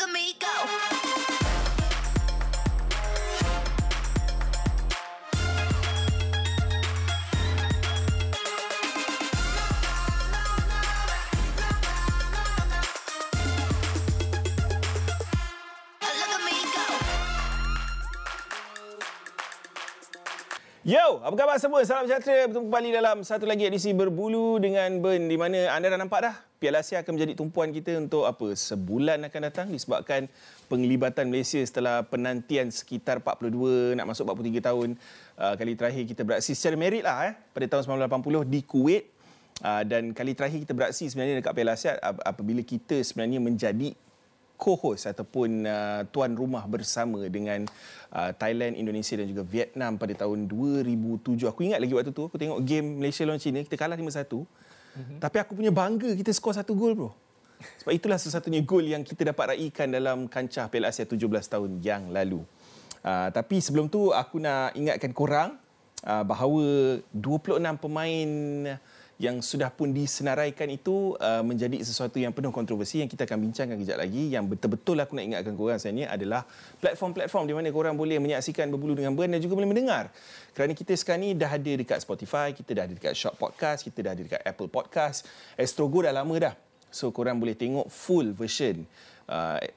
look at me go. Yo, apa khabar semua? Salam sejahtera. Bertemu kembali dalam satu lagi edisi Berbulu dengan Ben di mana anda dah nampak dah Piala Asia akan menjadi tumpuan kita untuk apa? Sebulan akan datang disebabkan penglibatan Malaysia setelah penantian sekitar 42 nak masuk 43 tahun. Uh, kali terakhir kita beraksi secara merit lah eh pada tahun 1980 di Kuwait. Uh, dan kali terakhir kita beraksi sebenarnya dekat Piala Asia ap- apabila kita sebenarnya menjadi co-host ataupun uh, tuan rumah bersama dengan uh, Thailand, Indonesia dan juga Vietnam pada tahun 2007. Aku ingat lagi waktu tu aku tengok game Malaysia lawan China, kita kalah 5-1. Mm-hmm. Tapi aku punya bangga kita skor satu gol bro. Sebab itulah satu-satunya gol yang kita dapat raikan dalam kancah Piala Asia 17 tahun yang lalu. Uh, tapi sebelum tu aku nak ingatkan korang uh, bahawa 26 pemain yang sudah pun disenaraikan itu uh, menjadi sesuatu yang penuh kontroversi yang kita akan bincangkan kejap lagi. Yang betul-betul aku nak ingatkan korang sebenarnya adalah platform-platform di mana korang boleh menyaksikan berbulu dengan Ben dan juga boleh mendengar. Kerana kita sekarang ni dah ada dekat Spotify kita dah ada dekat Shop Podcast kita dah ada dekat Apple Podcast. Astrogo dah lama dah. So korang boleh tengok full version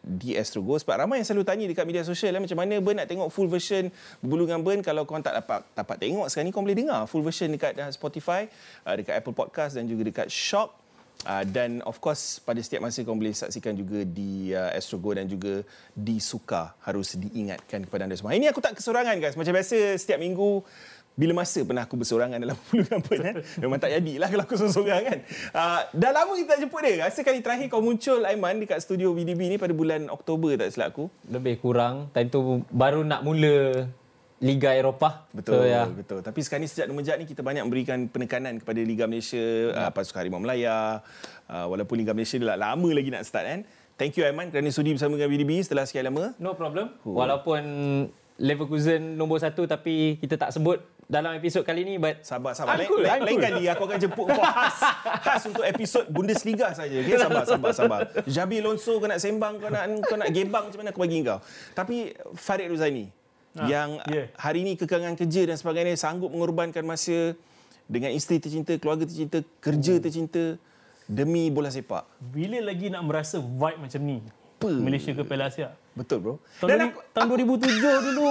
di Astrogo sebab ramai yang selalu tanya dekat media sosial eh, macam mana Ben nak tengok full version berbulu dengan Ben kalau korang tak dapat dapat tengok sekarang ni korang boleh dengar full version dekat uh, Spotify uh, dekat Apple Podcast dan juga dekat Shop Uh, dan of course pada setiap masa kau boleh saksikan juga di uh, Astrogo dan juga di Suka harus diingatkan kepada anda semua. Ini aku tak kesorangan guys. Macam biasa setiap minggu bila masa pernah aku bersorangan dalam bulu apa kan? Memang tak jadilah kalau aku seorang kan. Uh, dah lama kita tak jemput dia. Rasa kali terakhir kau muncul Aiman dekat studio BDB ni pada bulan Oktober tak silap aku. Lebih kurang Time tu baru nak mula Liga Eropah Betul, so, ya. betul. Tapi sekarang ni sejak Numejak ni kita banyak memberikan penekanan kepada Liga Malaysia, ya. uh, pasukan Harimau Melaya. Uh, walaupun Liga Malaysia dah lama lagi nak start kan. Thank you Aiman kerana sudi bersama dengan BDB setelah sekian lama. No problem Walaupun Leverkusen nombor satu Tapi kita tak sebut Dalam episod kali ni But Sabar, sabar. I'm cool, lain, I'm lain cool. kali aku akan jemput kau khas. khas untuk episod Bundesliga saja. Okay? Sabar, sabar, sabar. Jabi Lonso kau nak sembang, kau nak kau nak gebang macam mana aku bagi kau. Tapi Farid Ruzaini Ah, yang yeah. hari ini kekangan kerja dan sebagainya sanggup mengorbankan masa dengan isteri tercinta, keluarga tercinta, kerja tercinta demi bola sepak. Bila lagi nak merasa vibe macam ni? Malaysia ke Piala Asia. Betul bro. Tahun, Dan dan aku, tahun 2007 dulu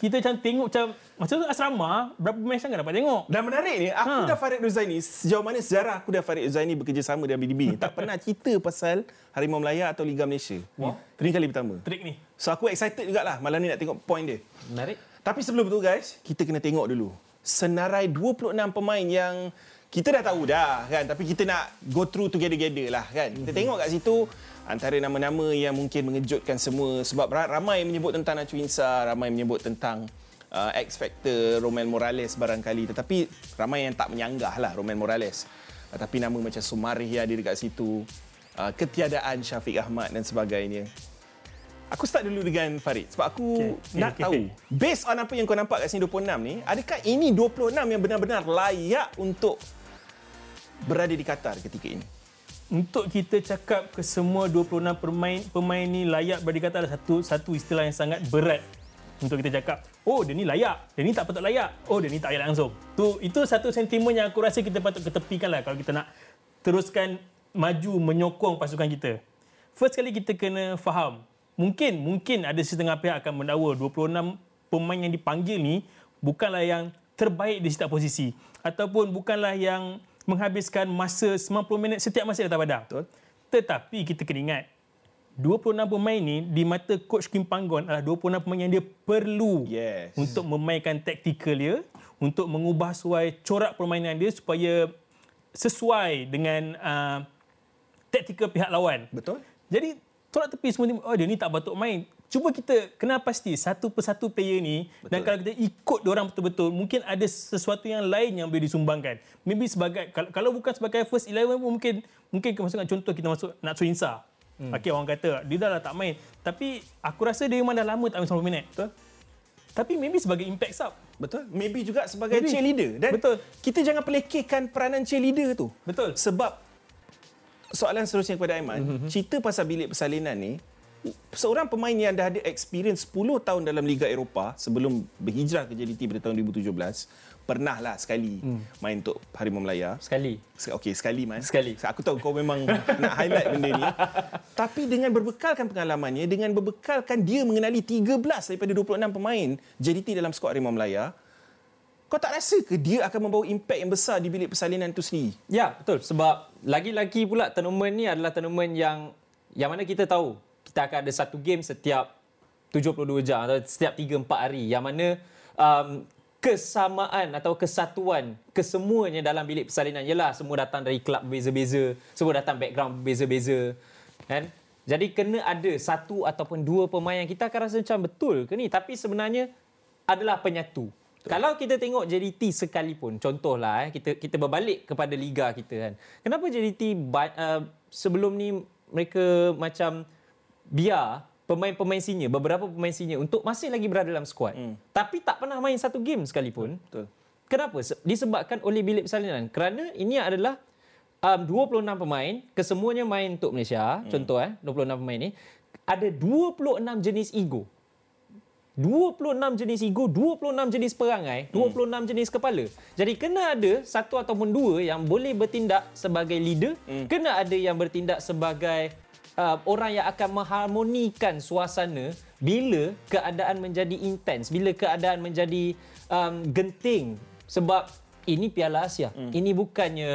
kita macam tengok macam macam tu asrama berapa pemain sangat dapat tengok. Dan menarik ni, aku Ha. dah Farid Ruzaini, sejauh mana sejarah aku dah Farid Ruzaini bekerjasama dengan BDB ni, tak pernah cerita pasal Harimau Melaya atau Liga Malaysia. Wah. Ini kali pertama. Trik ni. So aku excited jugalah malam ni nak tengok point dia. Menarik Tapi sebelum tu guys, kita kena tengok dulu. Senarai 26 pemain yang kita dah tahu dah kan. Tapi kita nak go through together-together lah kan. Kita tengok kat situ antara nama-nama yang mungkin mengejutkan semua. Sebab ra- ramai menyebut tentang Nacho Insa, ramai menyebut tentang uh, X Factor, Roman Morales barangkali. Tetapi ramai yang tak menyanggah lah Roman Morales. Uh, tapi nama macam Sumarih ada dekat situ. Uh, ketiadaan Syafiq Ahmad dan sebagainya. Aku start dulu dengan Farid sebab aku Okey, nak okey. tahu based on apa yang kau nampak kat sini 26 ni, adakah ini 26 yang benar-benar layak untuk berada di Qatar ketika ini? Untuk kita cakap ke semua 26 pemain pemain ni layak berada di Qatar ada satu satu istilah yang sangat berat untuk kita cakap. Oh, dia ni layak. Dia ni tak patut layak. Oh, dia ni tak layak langsung. Tu itu satu sentimen yang aku rasa kita patut ketepikan lah kalau kita nak teruskan maju menyokong pasukan kita. First kali kita kena faham. Mungkin mungkin ada setengah pihak akan mendakwa 26 pemain yang dipanggil ni bukanlah yang terbaik di setiap posisi ataupun bukanlah yang menghabiskan masa 90 minit setiap masa di atas padang. Betul. Tetapi kita kena ingat 26 pemain ni di mata coach Kim Panggon adalah 26 pemain yang dia perlu Yes. untuk memainkan taktikal dia, untuk mengubah suai corak permainan dia supaya sesuai dengan uh, taktikal pihak lawan. Betul? Jadi tolak tepi semua ni, oh dia ni tak patut main. Cuba kita kena pasti satu persatu player ni Betul. dan kalau kita ikut orang betul-betul mungkin ada sesuatu yang lain yang boleh disumbangkan. Maybe sebagai kalau, kalau bukan sebagai first 11 pun mungkin mungkin masukkan contoh kita masuk Natsu Insa. Hmm. Okey orang kata dia dah lah tak main. Tapi aku rasa dia memang dah lama tak main 90 minit. Betul? Tapi maybe sebagai impact sub. Betul? Maybe juga sebagai Maybe. cheerleader. Dan Betul. kita jangan pelekehkan peranan cheerleader tu. Betul. Sebab soalan seterusnya kepada Aiman, mm-hmm. cerita pasal bilik persalinan ni seorang pemain yang dah ada experience 10 tahun dalam Liga Eropah sebelum berhijrah ke JDT pada tahun 2017 pernah lah sekali hmm. main untuk Harimau Melaya. Sekali. Se- Okey, sekali man. Sekali. Aku tahu kau memang nak highlight benda ni. Tapi dengan berbekalkan pengalamannya, dengan berbekalkan dia mengenali 13 daripada 26 pemain JDT dalam skuad Harimau Melaya, kau tak rasa ke dia akan membawa impak yang besar di bilik persalinan itu sendiri? Ya, betul. Sebab lagi-lagi pula tournament ni adalah tournament yang yang mana kita tahu kita akan ada satu game setiap 72 jam atau setiap 3-4 hari yang mana um, kesamaan atau kesatuan kesemuanya dalam bilik persalinan ialah semua datang dari kelab berbeza-beza, semua datang background berbeza-beza kan? Jadi kena ada satu ataupun dua pemain yang kita akan rasa macam betul ke ni tapi sebenarnya adalah penyatu. Betul. Kalau kita tengok JDT sekalipun, contohlah eh, kita kita berbalik kepada liga kita kan. Kenapa JDT uh, sebelum ni mereka macam biar pemain-pemain senior, beberapa pemain senior untuk masih lagi berada dalam skuad. Hmm. Tapi tak pernah main satu game sekalipun. Betul. Kenapa? Disebabkan oleh bilik persalinan. Kerana ini adalah um, 26 pemain, kesemuanya main untuk Malaysia. Hmm. Contoh eh, 26 pemain ni. Ada 26 jenis ego. 26 jenis ego, 26 jenis perangai, 26 hmm. jenis kepala. Jadi kena ada satu ataupun dua yang boleh bertindak sebagai leader, hmm. kena ada yang bertindak sebagai uh, orang yang akan mengharmonikan suasana bila keadaan menjadi intens, bila keadaan menjadi um, genting sebab ini Piala Asia. Hmm. Ini bukannya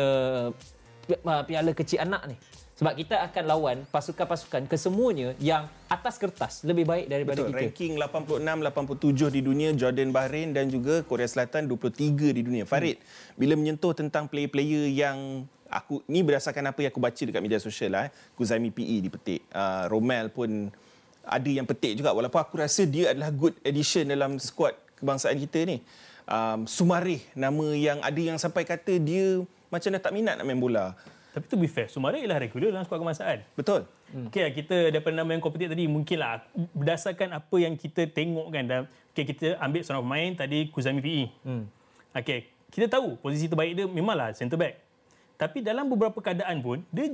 uh, piala kecil anak ni. Sebab kita akan lawan pasukan-pasukan kesemuanya yang atas kertas lebih baik daripada Betul. kita. Ranking 86 87 di dunia Jordan Bahrain dan juga Korea Selatan 23 di dunia. Farid, hmm. bila menyentuh tentang player-player yang aku ni berdasarkan apa yang aku baca dekat media sosial lah eh. Kuzaimi PE dipetik. Uh, Romel pun ada yang petik juga walaupun aku rasa dia adalah good addition dalam skuad kebangsaan kita ni. Um, Sumarih nama yang ada yang sampai kata dia macam dah tak minat nak main bola. Tapi to be fair, Sumari ialah regular dalam skuad kebangsaan. Betul. Hmm. Okay, kita daripada nama yang kompetitif tadi, mungkinlah berdasarkan apa yang kita tengok kan, dan, okay, kita ambil seorang pemain tadi, Kuzami PE. Hmm. Okay, kita tahu posisi terbaik dia memanglah centre back. Tapi dalam beberapa keadaan pun, dia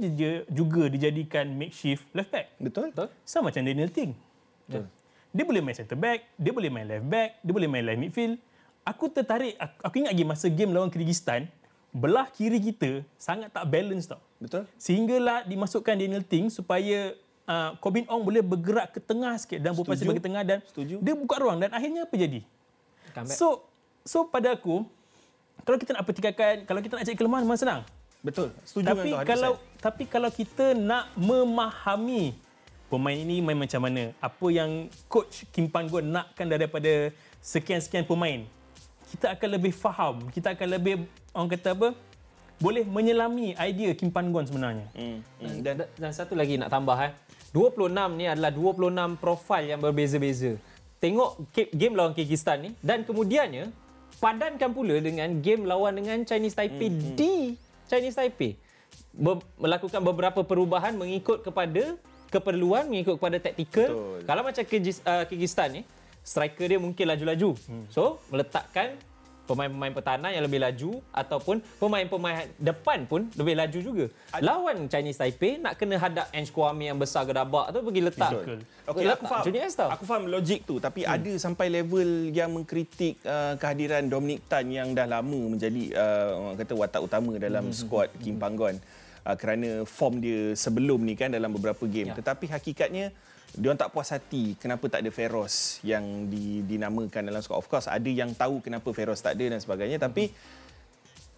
juga dijadikan makeshift left back. Betul. Betul. Sama macam Daniel Ting. Betul. Dia boleh main centre back, dia boleh main left back, dia boleh main left midfield. Aku tertarik, aku, aku ingat lagi masa game lawan Kyrgyzstan, belah kiri kita sangat tak balance tau. Betul. Sehinggalah dimasukkan Daniel Ting supaya uh, Corbin Ong boleh bergerak ke tengah sikit dan berpasal bagi tengah dan Setuju. dia buka ruang dan akhirnya apa jadi? So so pada aku kalau kita nak pertikaikan, kalau kita nak cari kelemahan memang senang. Betul. Setuju tapi dengan kalau tapi kalau kita nak memahami pemain ini main macam mana, apa yang coach Kim Panggon nakkan daripada sekian-sekian pemain, kita akan lebih faham, kita akan lebih orang kata apa? Boleh menyelami idea Kim Pan Gon sebenarnya. Hmm. Hmm. Dan, dan satu lagi nak tambah eh. 26 ni adalah 26 profil yang berbeza-beza. Tengok game lawan Kyrgyzstan ni dan kemudiannya padankan pula dengan game lawan dengan Chinese Taipei hmm. hmm. di Chinese Taipei. Be- melakukan beberapa perubahan mengikut kepada keperluan, mengikut kepada taktikal. Kalau macam uh, Kyrgyzstan ni, striker dia mungkin laju-laju. Hmm. So, meletakkan pemain-pemain pertahanan yang lebih laju ataupun pemain-pemain depan pun lebih laju juga. Lawan Chinese Taipei nak kena hadap Ange Kwame yang besar gedabak tu pergi letak. Okey, aku faham. Aku faham logik tu tapi hmm. ada sampai level yang mengkritik uh, kehadiran Dominic Tan yang dah lama menjadi uh, orang kata watak utama dalam hmm. skuad Kim Panggon uh, kerana form dia sebelum ni kan dalam beberapa game. Ya. Tetapi hakikatnya dia tak puas hati kenapa tak ada Feroz yang di, dinamakan dalam squad. Of course, ada yang tahu kenapa Feroz tak ada dan sebagainya. Tapi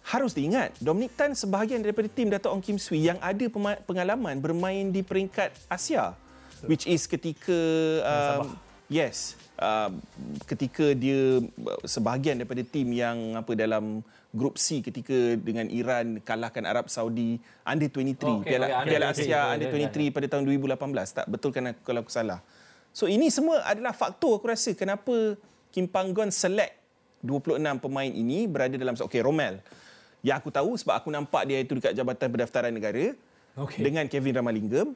harus diingat, Dominic Tan sebahagian daripada tim Dato' Ong Kim Swee yang ada pengalaman bermain di peringkat Asia. Which is ketika... Um, yes. Uh, ketika dia sebahagian daripada tim yang apa dalam grup C ketika dengan Iran kalahkan Arab Saudi under 23 oh, okay, Piala, okay, Piala Asia okay, under 23 okay. pada tahun 2018 tak betul kan kalau aku salah so ini semua adalah faktor aku rasa kenapa Kim Panggon select 26 pemain ini berada dalam okey Romel yang aku tahu sebab aku nampak dia itu dekat Jabatan Pendaftaran Negara okay. dengan Kevin Ramalingam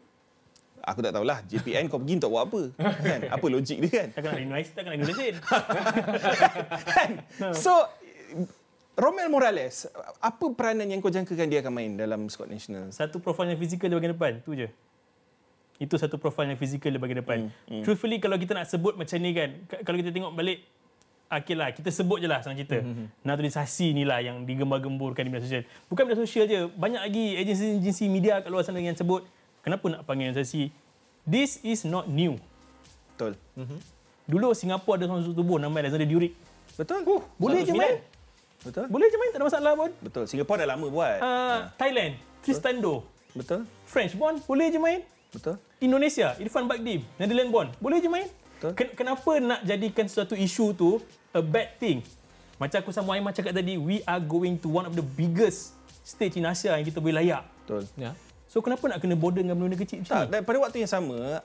Aku tak tahulah JPN kau pergi untuk buat apa kan? Apa logik dia kan nak Indonesia Takkan nak Indonesia kan? So Romel Morales Apa peranan yang kau jangkakan dia akan main Dalam squad nasional Satu profil yang fizikal di bahagian depan Tu je itu satu profil yang fizikal dia bagi depan. Hmm. Truthfully kalau kita nak sebut macam ni kan, kalau kita tengok balik Okay lah, kita sebut je lah senang cerita. Hmm. Naturalisasi ni lah yang digembar-gemburkan di media sosial. Bukan media sosial je, banyak lagi agensi-agensi media kat luar sana yang sebut kenapa nak panggil naturalisasi. This is not new. Betul. Dulu Singapura ada seorang tubuh nama Alexander Durik. Betul. Boleh je main. Betul. Boleh je main, tak ada masalah pun. Betul. Singapura dah lama buat. Uh, Thailand, Tristan Do. Betul. French born, boleh je main. Betul. Indonesia, Irfan Bagdim, Netherlands born, boleh je main. Betul. Ken- kenapa nak jadikan sesuatu isu tu a bad thing? Macam aku sama Aiman cakap tadi, we are going to one of the biggest stage in Asia yang kita boleh layak. Betul. Ya. So kenapa nak kena border dengan benda-benda kecil macam Tak, ni? dan pada waktu yang sama,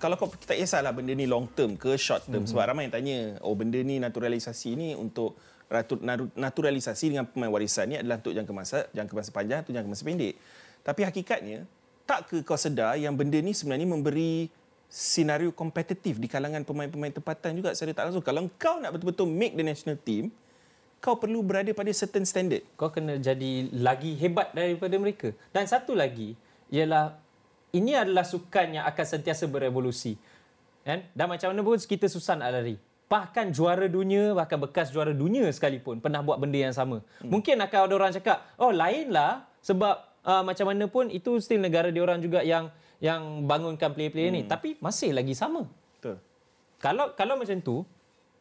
kalau kau tak kisahlah benda ni long term ke short term mm-hmm. sebab ramai yang tanya, oh benda ni naturalisasi ni untuk naturalisasi dengan pemain warisan ni adalah untuk jangka masa jangka masa panjang atau jangka masa pendek. Tapi hakikatnya, tak ke kau sedar yang benda ni sebenarnya memberi senario kompetitif di kalangan pemain-pemain tempatan juga secara tak langsung. Kalau kau nak betul-betul make the national team, kau perlu berada pada certain standard. Kau kena jadi lagi hebat daripada mereka. Dan satu lagi ialah ini adalah sukan yang akan sentiasa berevolusi. Kan? Dan macam mana pun kita susah nak lari. Bahkan juara dunia, bahkan bekas juara dunia sekalipun pernah buat benda yang sama. Hmm. Mungkin akan ada orang cakap, oh lainlah sebab uh, macam mana pun itu still negara dia orang juga yang yang bangunkan player-player hmm. ni. Tapi masih lagi sama. Betul. Kalau kalau macam tu,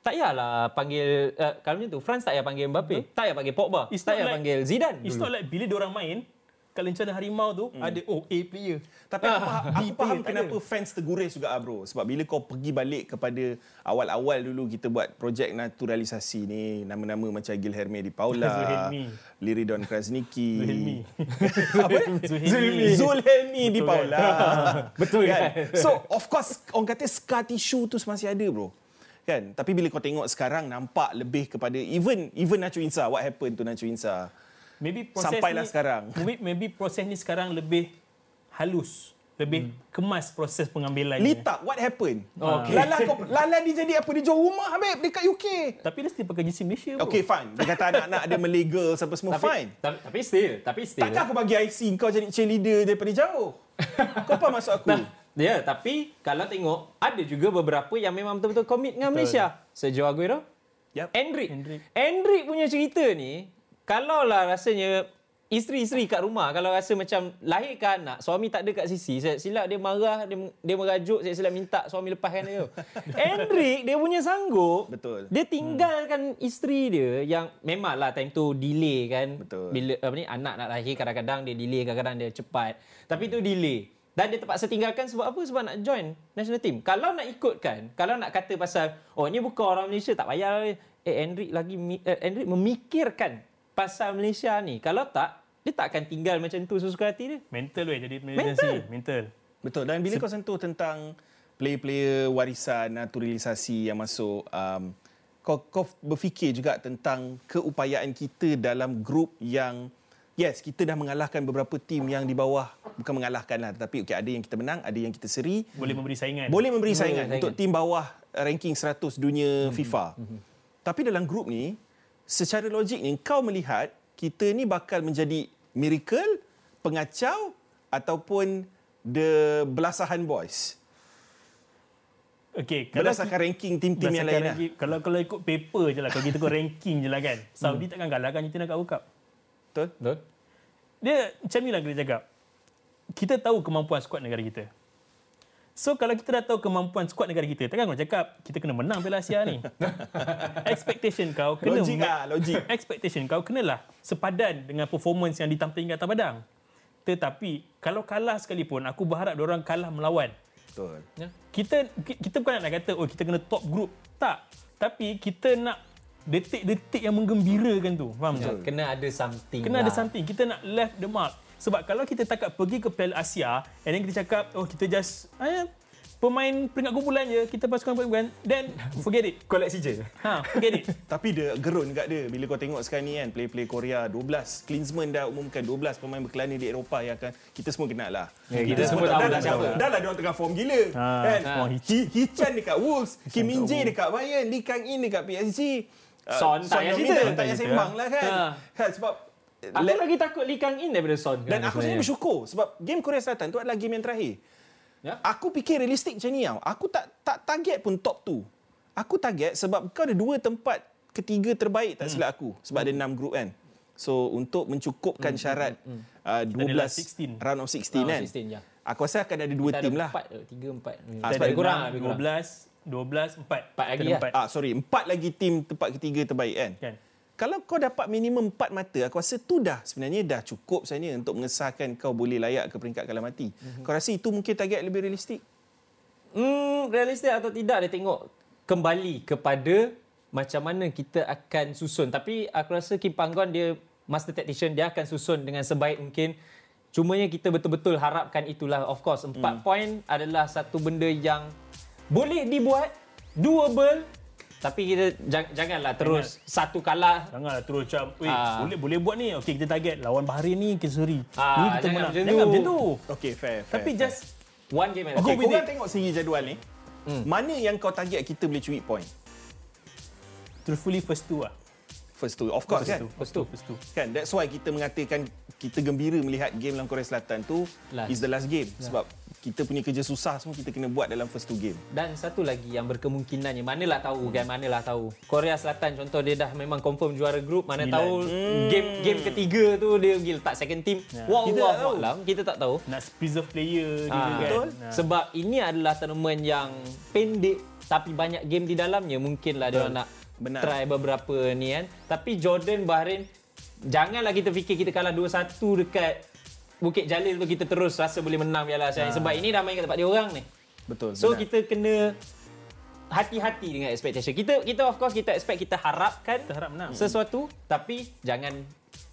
tak payahlah panggil uh, kalau macam tu France tak payah panggil Mbappe, tak payah panggil Pogba, It's tak payah like- panggil Zidane. It's dulu. not like bila dia orang main, kalau rencana harimau tu hmm. ada oh A player. Tapi aku faham, aku faham kenapa ada. fans terguris juga ah bro. Sebab bila kau pergi balik kepada awal-awal dulu kita buat projek naturalisasi ni, nama-nama macam Guilherme Di Paula. Liridon Krasniki. Zulhelmi. Apa? Zulhelmi. Zulhelmi Di Paula. Betul kan? kan? So of course orang kata scar tissue tu masih ada bro. Kan? Tapi bila kau tengok sekarang nampak lebih kepada even even Nacho Insa, what happened to Nacho Insa? Maybe proses Sampailah ni, sekarang. Maybe, maybe proses ni sekarang lebih halus, lebih hmm. kemas proses pengambilannya. Lita, what happened? Okay. Lala, kau, Lala dia jadi apa? Dia jual rumah Habib dekat UK. Tapi dia still pakai jersey Malaysia. bro. Okay, fine. Dia kata anak-anak dia melegal sampai semua, tapi, fine. Tapi, tapi still, tapi still. Takkan aku bagi IC kau jadi cheerleader daripada jauh? kau apa maksud aku? Nah, ya, tapi kalau tengok ada juga beberapa yang memang betul-betul komit dengan Malaysia. Sergio Aguero, Yap. Endrick. Endrick. Endrick punya cerita ni, kalaulah rasanya isteri-isteri kat rumah kalau rasa macam lahirkan anak, suami tak ada kat sisi, saya silap dia marah, dia, dia merajuk, saya silap minta suami lepaskan dia. Endrick dia punya sanggup. Betul. Dia tinggalkan isteri dia yang memanglah time tu delay kan. Betul. Bila apa ni anak nak lahir kadang-kadang dia delay, kadang-kadang dia cepat. Tapi tu delay. Dan dia terpaksa tinggalkan sebab apa? Sebab nak join national team. Kalau nak ikutkan, kalau nak kata pasal oh ni bukan orang Malaysia tak payah eh Endrick lagi eh, Endrick memikirkan pasal Malaysia ni. Kalau tak, dia tak akan tinggal macam tu sesuka hati dia. Mental weh jadi emergency. Mental. Betul. Dan bila kau sentuh tentang player-player warisan, naturalisasi yang masuk, um, kau, kau berfikir juga tentang keupayaan kita dalam grup yang Yes, kita dah mengalahkan beberapa tim yang di bawah. Bukan mengalahkan lah, tetapi okay, ada yang kita menang, ada yang kita seri. Boleh memberi saingan. Boleh memberi Boleh saingan saingan. untuk tim bawah ranking 100 dunia FIFA. Tapi dalam grup ni, secara logik ni kau melihat kita ni bakal menjadi miracle, pengacau ataupun the belasahan boys. Okay, kalau Berdasarkan ranking tim-tim yang lain lah. lagi, kalau kalau ikut paper je lah, kalau kita ikut ranking je lah kan. Hmm. Saudi takkan kalahkan Argentina kat World Cup. Betul? Betul? Dia macam ni lah kita cakap. Kita tahu kemampuan skuad negara kita. So kalau kita dah tahu kemampuan skuad negara kita, takkan kau cakap kita kena menang Piala Asia ni. Expectation kau kena Logik lah, logik. Expectation kau kenalah sepadan dengan performance yang ditampilkan atas padang. Tetapi kalau kalah sekalipun, aku berharap orang kalah melawan. Betul. Ya. Kita ki- kita bukan nak kata oh kita kena top group. Tak. Tapi kita nak detik-detik yang menggembirakan tu. Faham tak? Kena ada something Kena lah. ada something. Kita nak left the mark. Sebab kalau kita takat pergi ke Piala Asia and then kita cakap, oh kita just eh, pemain peringkat kumpulan je, kita pasukan pasukan, then forget it. Koleksi je. Ha, forget it. Tapi dia gerun kat dia bila kau tengok sekarang ni kan play-play Korea 12 Klinsmann dah umumkan 12 pemain berkelana di Eropah yang akan kita semua kenal lah. Ya, kita semua tahu dah, lah dah, siapa. dah, dah lah dia orang tengah form gila. Ha. Kan? Ha. Hi, Hichan dekat Wolves, Kim Min Jae dekat Bayern, Lee Kang In dekat PSG. Uh, Son tak payah cerita. tak payah sembang lah kan. Ha. kan sebab Aku let- lagi takut Lee Kang In daripada Son. dan kan, aku sebenarnya bersyukur sebab game Korea Selatan tu adalah game yang terakhir. Ya. Aku fikir realistik macam ni tau. Aku tak tak target pun top 2. Aku target sebab kau ada dua tempat ketiga terbaik tak silap aku. Sebab ada enam grup kan. So untuk mencukupkan syarat uh, 12 adalah 16. round of 16 Round of kan. 16, ya. Aku rasa akan ada dua tim lah. Empat, tiga, empat. Ah, sebab ada kurang, enam, lebih kurang. 12, 12, 4. Empat lagi Kena lah. Ah sorry, empat lagi tim tempat ketiga terbaik kan. Kan? Kalau kau dapat minimum empat mata, aku rasa tu dah sebenarnya dah cukup sebenarnya untuk mengesahkan kau boleh layak ke peringkat kalah mati. Mhm. Kau rasa itu mungkin target lebih realistik? Hmm, realistik atau tidak dia tengok kembali kepada macam mana kita akan susun. Tapi aku rasa Kim Panggon dia master tactician dia akan susun dengan sebaik mungkin. Cumanya kita betul-betul harapkan itulah of course empat hmm. point adalah satu benda yang boleh dibuat doable tapi kita jang, janganlah terus satu kalah Janganlah terus macam, weh, Ah. boleh boleh buat ni. Okey, kita target lawan Bahrain ni, kita seri. Ah, ni kita jangan menang. macam Jangan tu. macam tu. Okay, fair. fair Tapi fair. just one game at a Okay, time. korang tengok segi jadual ni. Hmm. Mana yang kau target kita boleh curi point? truthfully first two lah. First two, of course First kan? two. First two. First two. Kan, that's why kita mengatakan kita gembira melihat game dalam Korea Selatan tu Last. is the last game. Sebab kita punya kerja susah semua kita kena buat dalam first two game. Dan satu lagi yang berkemungkinannya, manalah tahu kan, manalah tahu. Korea Selatan contoh dia dah memang confirm juara grup, mana tahu game game ketiga tu dia pergi letak second team. Ya. Wallahu Kita tak tahu. a'lam, kita tak tahu. Nak preserve player dia Ah, kan. betul. Ah. Sebab ini adalah tournament yang pendek tapi banyak game di dalamnya. Mungkinlah dia nak Benar. try beberapa ni kan. Tapi Jordan Bahrain janganlah kita fikir kita kalah 2-1 dekat Bukit Jalil tu kita terus rasa boleh menang Piala Asia. Sebab ini dah main kat tempat dia orang ni. Betul. So benar. kita kena hati-hati dengan expectation. Kita kita of course kita expect kita harapkan Kita harap menang. sesuatu tapi jangan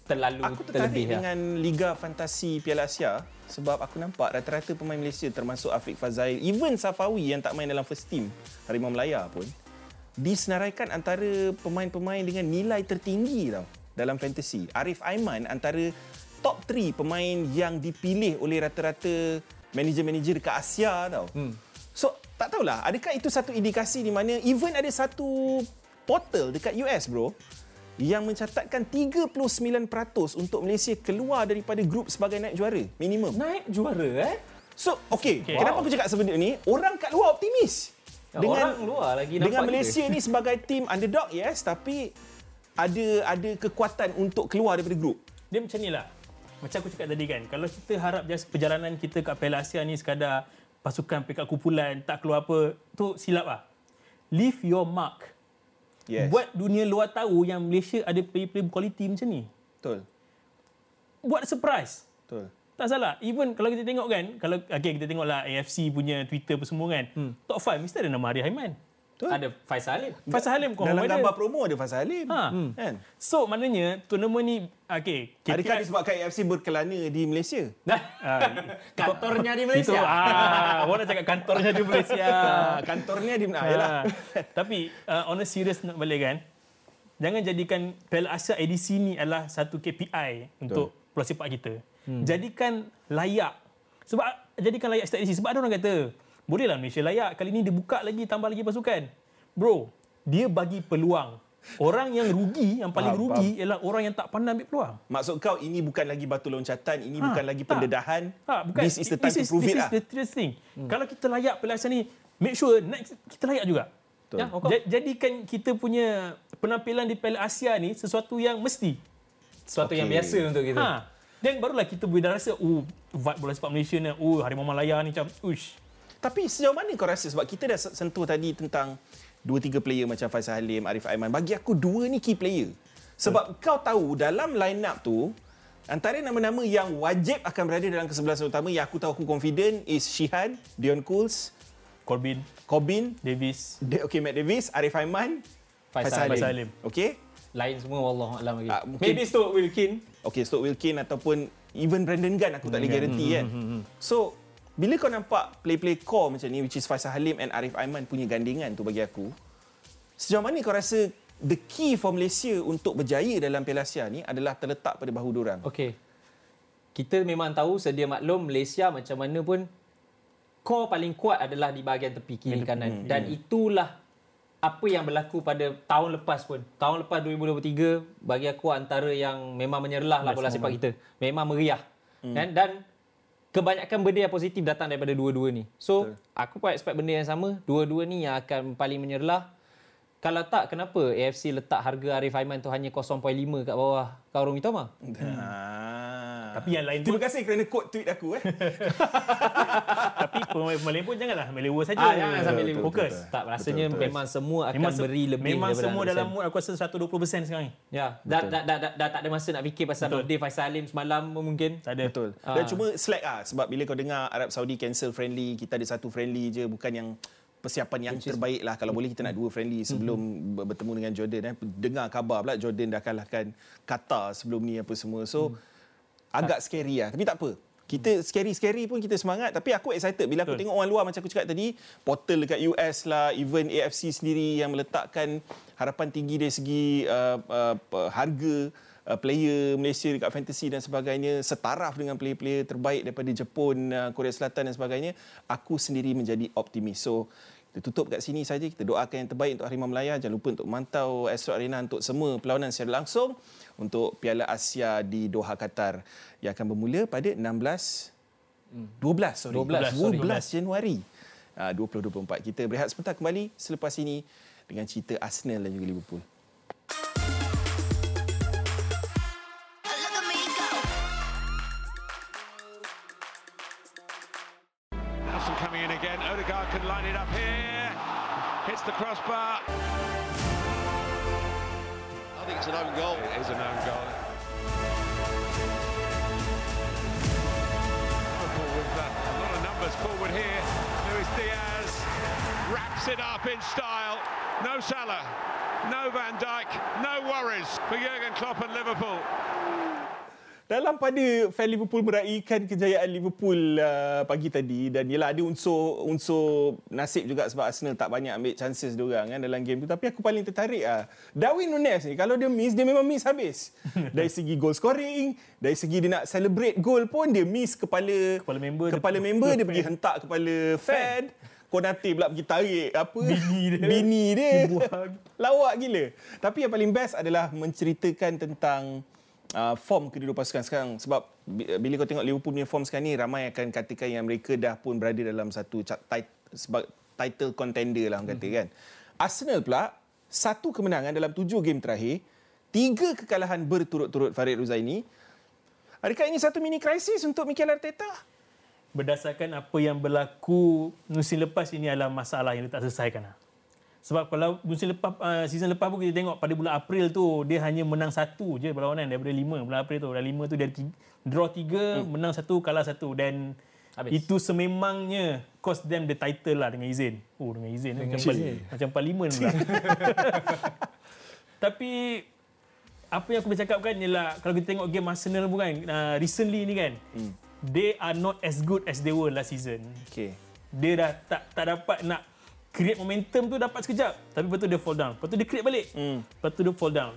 terlalu Aku tertarik terlebih lah. dengan Liga Fantasi Piala Asia sebab aku nampak rata-rata pemain Malaysia termasuk Afiq Fazail, even Safawi yang tak main dalam first team Harimau Melaya pun disenaraikan antara pemain-pemain dengan nilai tertinggi tau dalam fantasy. Arif Aiman antara top 3 pemain yang dipilih oleh rata-rata manager-manager dekat Asia tau. Hmm. So, tak tahulah, adakah itu satu indikasi di mana even ada satu portal dekat US bro yang mencatatkan 39% untuk Malaysia keluar daripada grup sebagai naik juara minimum. Naik juara eh. So, Okay. okay. kenapa aku cakap sebenarnya ni? Orang kat luar optimis. Orang luar lagi dengan kita. Malaysia ni sebagai tim underdog yes, tapi ada ada kekuatan untuk keluar daripada grup. Dia macam ni lah. Macam aku cakap tadi kan, kalau kita harap just perjalanan kita kat Piala Asia ni sekadar pasukan peringkat kumpulan, tak keluar apa, tu silap lah. Leave your mark. Yes. Buat dunia luar tahu yang Malaysia ada player-player berkualiti macam ni. betul. Buat surprise. Betul. Tak salah. Even kalau kita tengok kan, kalau okay, kita tengoklah AFC punya Twitter apa semua kan. Hmm. Top 5 mesti ada nama Ari Haiman. Betul. Ada Faisal Halim. Faisal Halim kau Dalam ada. gambar promo ada Fazal Halim. Ha. Kan? So maknanya tournament ni okay, Adakah disebabkan AFC berkelana di Malaysia? Ah, Kantornya di Itu Malaysia. ah, orang nak cakap kantornya di Malaysia. Ah, kantornya di mana? Ah, yalah. Ah, Tapi uh, on a serious note balik kan, jangan jadikan Piala Asia edisi ni adalah satu KPI untuk bola sepak kita. Hmm. Jadikan layak. Sebab jadikan layak setiap edisi. Sebab ada orang kata, bolehlah Malaysia layak. Kali ni dia buka lagi, tambah lagi pasukan. Bro, dia bagi peluang. Orang yang rugi, yang paling Faham, rugi ialah orang yang tak pandai ambil peluang. Maksud kau ini bukan lagi batu loncatan, ini Ha, bukan lagi ha. pendedahan. Ha, bukan. This is the time this to prove this it is lah. the serious thing. Hmm. Kalau kita layak Asia ni, make sure next kita layak juga. Betul. Ya. Ja- Jadikan kita punya penampilan di Piala Asia ni sesuatu yang mesti. Sesuatu yang Okey. biasa untuk kita. Ha. Dan barulah kita boleh dah rasa, oh, vibe bola sepak Malaysia ni, oh, Harimau Malaya ni macam, uish. Tapi sejauh mana kau rasa sebab kita dah sentuh tadi tentang dua tiga player macam Faisal Halim, Arif Aiman. Bagi aku dua ni key player. Sebab kau tahu dalam line up tu antara nama-nama yang wajib akan berada dalam kesebelasan utama yang aku tahu aku confident is Shihan, Dion Cools, Corbin, Corbin, Davis, De- okay, Matt Davis, Arif Aiman, Faisal Faisal, Faisal Halim. Halim. Okay? Lain semua wallah alam lagi. Ah, mungkin- Maybe Stoke Wilkin. Okay, Stoke Wilkin ataupun even Brandon Gunn aku tak boleh guarantee kan. So, bila kau nampak play-play core macam ni which is Faisal Halim and Arif Aiman punya gandingan tu bagi aku, sejauh mana kau rasa the key for Malaysia untuk berjaya dalam Piala Asia ni adalah terletak pada bahu diorang. Okey. Kita memang tahu sedia maklum Malaysia macam mana pun core paling kuat adalah di bahagian tepi kiri kanan dan itulah apa yang berlaku pada tahun lepas pun. Tahun lepas 2023 bagi aku antara yang memang menyerlah lah bola sepak kita. Memang meriah. Kan dan kebanyakan benda yang positif datang daripada dua-dua ni. So, Betul. aku pun expect benda yang sama. Dua-dua ni yang akan paling menyerlah. Kalau tak, kenapa AFC letak harga Arif Aiman tu hanya 0.5 kat bawah Kaurung Mitoma? Ah. Tapi yang lain Terima pun- kasih kerana quote tweet aku eh. Tapi pemain-pemain lain pun janganlah melewa saja. Ah, jangan sampai Betul. Fokus. Tak, rasanya Betul, betul. memang semua akan Memang, se- beri lebih memang semua 100%. dalam mood aku rasa 120% sekarang ni. Ya, dah, dah, dah, dah, dah, tak ada masa nak fikir pasal Betul. birthday Faisal Alim semalam mungkin. Tak ada. Betul. Ah. Dan cuma slack ah sebab bila kau dengar Arab Saudi cancel friendly, kita ada satu friendly je bukan yang persiapan yang terbaik lah. Kalau boleh kita nak dua friendly sebelum ber- bertemu dengan Jordan. Eh. Dengar khabar pula Jordan dah kalahkan Qatar sebelum ni apa semua. So agak scary lah. Tapi tak apa. Kita scary-scary pun kita semangat. Tapi aku excited bila aku Betul. tengok orang luar macam aku cakap tadi. Portal dekat US lah, even AFC sendiri yang meletakkan harapan tinggi dari segi uh, uh, uh, harga uh, player Malaysia dekat fantasy dan sebagainya setaraf dengan player-player terbaik daripada Jepun, uh, Korea Selatan dan sebagainya, aku sendiri menjadi optimis. So kita tutup kat sini saja. Kita doakan yang terbaik untuk Harimau Melaya. Jangan lupa untuk mantau Astro Arena untuk semua perlawanan secara langsung untuk Piala Asia di Doha, Qatar yang akan bermula pada 16 12 sorry 12, sorry. 12 Januari uh, 2024. Kita berehat sebentar kembali selepas ini dengan cerita Arsenal dan juga Liverpool. Odegaard can line it up here. Hits the crossbar. I think it's an own goal. It is an own goal. Liverpool with a lot of numbers forward here. Luis Diaz wraps it up in style. No Salah, no Van Dijk, no worries for Jurgen Klopp and Liverpool. Dalam pada fan Liverpool meraihkan kejayaan Liverpool uh, pagi tadi dan ialah ada unsur unsur nasib juga sebab Arsenal tak banyak ambil chances dia orang kan dalam game tu tapi aku paling tertarik ah Darwin Nunez ni kalau dia miss dia memang miss habis. dari segi goal scoring, dari segi dia nak celebrate goal pun dia miss kepala Kepala member dia- kepala member dia pergi hentak kepala fan. Konate pula pergi tarik apa Bini dia. bini dia Dia lawak gila tapi yang paling best adalah menceritakan tentang uh, form kedua-dua pasukan sekarang. Sebab bi- bila kau tengok Liverpool punya form sekarang ni ramai akan katakan yang mereka dah pun berada dalam satu sebab title contender lah orang kata kan. Arsenal pula satu kemenangan dalam tujuh game terakhir tiga kekalahan berturut-turut Farid Ruzaini adakah ini satu mini krisis untuk Mikel Arteta? Berdasarkan apa yang berlaku musim lepas ini adalah masalah yang dia tak selesaikan. Sebab kalau musim lepas uh, season lepas pun kita tengok pada bulan April tu dia hanya menang satu je perlawanan daripada lima bulan April tu. Dan lima tu dia tiga, draw tiga, hmm. menang satu, kalah satu dan Habis. itu sememangnya cost them the title lah dengan izin. Oh dengan izin dengan macam izin. macam parlimen pula. Tapi apa yang aku boleh cakapkan ialah kalau kita tengok game Arsenal pun kan uh, recently ni kan hmm. they are not as good as they were last season. okay. Dia dah tak tak dapat nak create momentum tu dapat sekejap tapi lepas tu dia fall down. Lepas tu dia create balik. Hmm. Lepas tu dia fall down.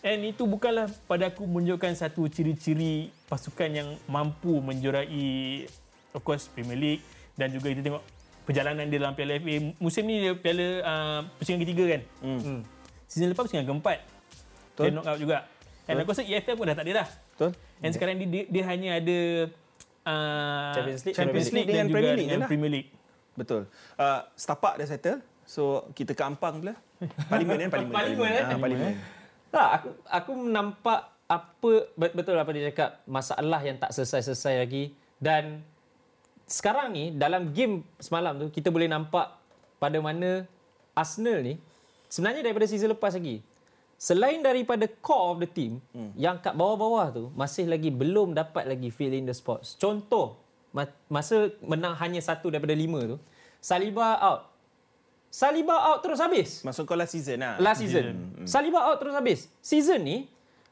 And itu bukanlah pada aku menunjukkan satu ciri-ciri pasukan yang mampu menjuarai of course Premier League dan juga kita tengok perjalanan dia dalam Piala FA. Musim ni dia Piala uh, pusingan ketiga kan. Hmm. Season lepas pusingan keempat. Dia knock out juga. And aku rasa EFL pun dah tak ada dah. betul And sekarang dia, dia, dia hanya ada uh, Champions League. Champions League Dengan dan juga Premier League dengan lah. Premier League. Betul. Uh, Stapak dah settle. So kita ke Ampang pula. Parlimen kan? Parlimen. Parlimen, eh? Ah, Parlimen. Tak, aku aku nampak apa bet- betul apa dia cakap masalah yang tak selesai-selesai lagi dan sekarang ni dalam game semalam tu kita boleh nampak pada mana Arsenal ni sebenarnya daripada season lepas lagi selain daripada core of the team hmm. yang kat bawah-bawah tu masih lagi belum dapat lagi fill in the spots. Contoh masa menang hanya satu daripada lima tu Saliba out. Saliba out terus habis Masuk kau last season lah. last season. Saliba out terus habis. Season ni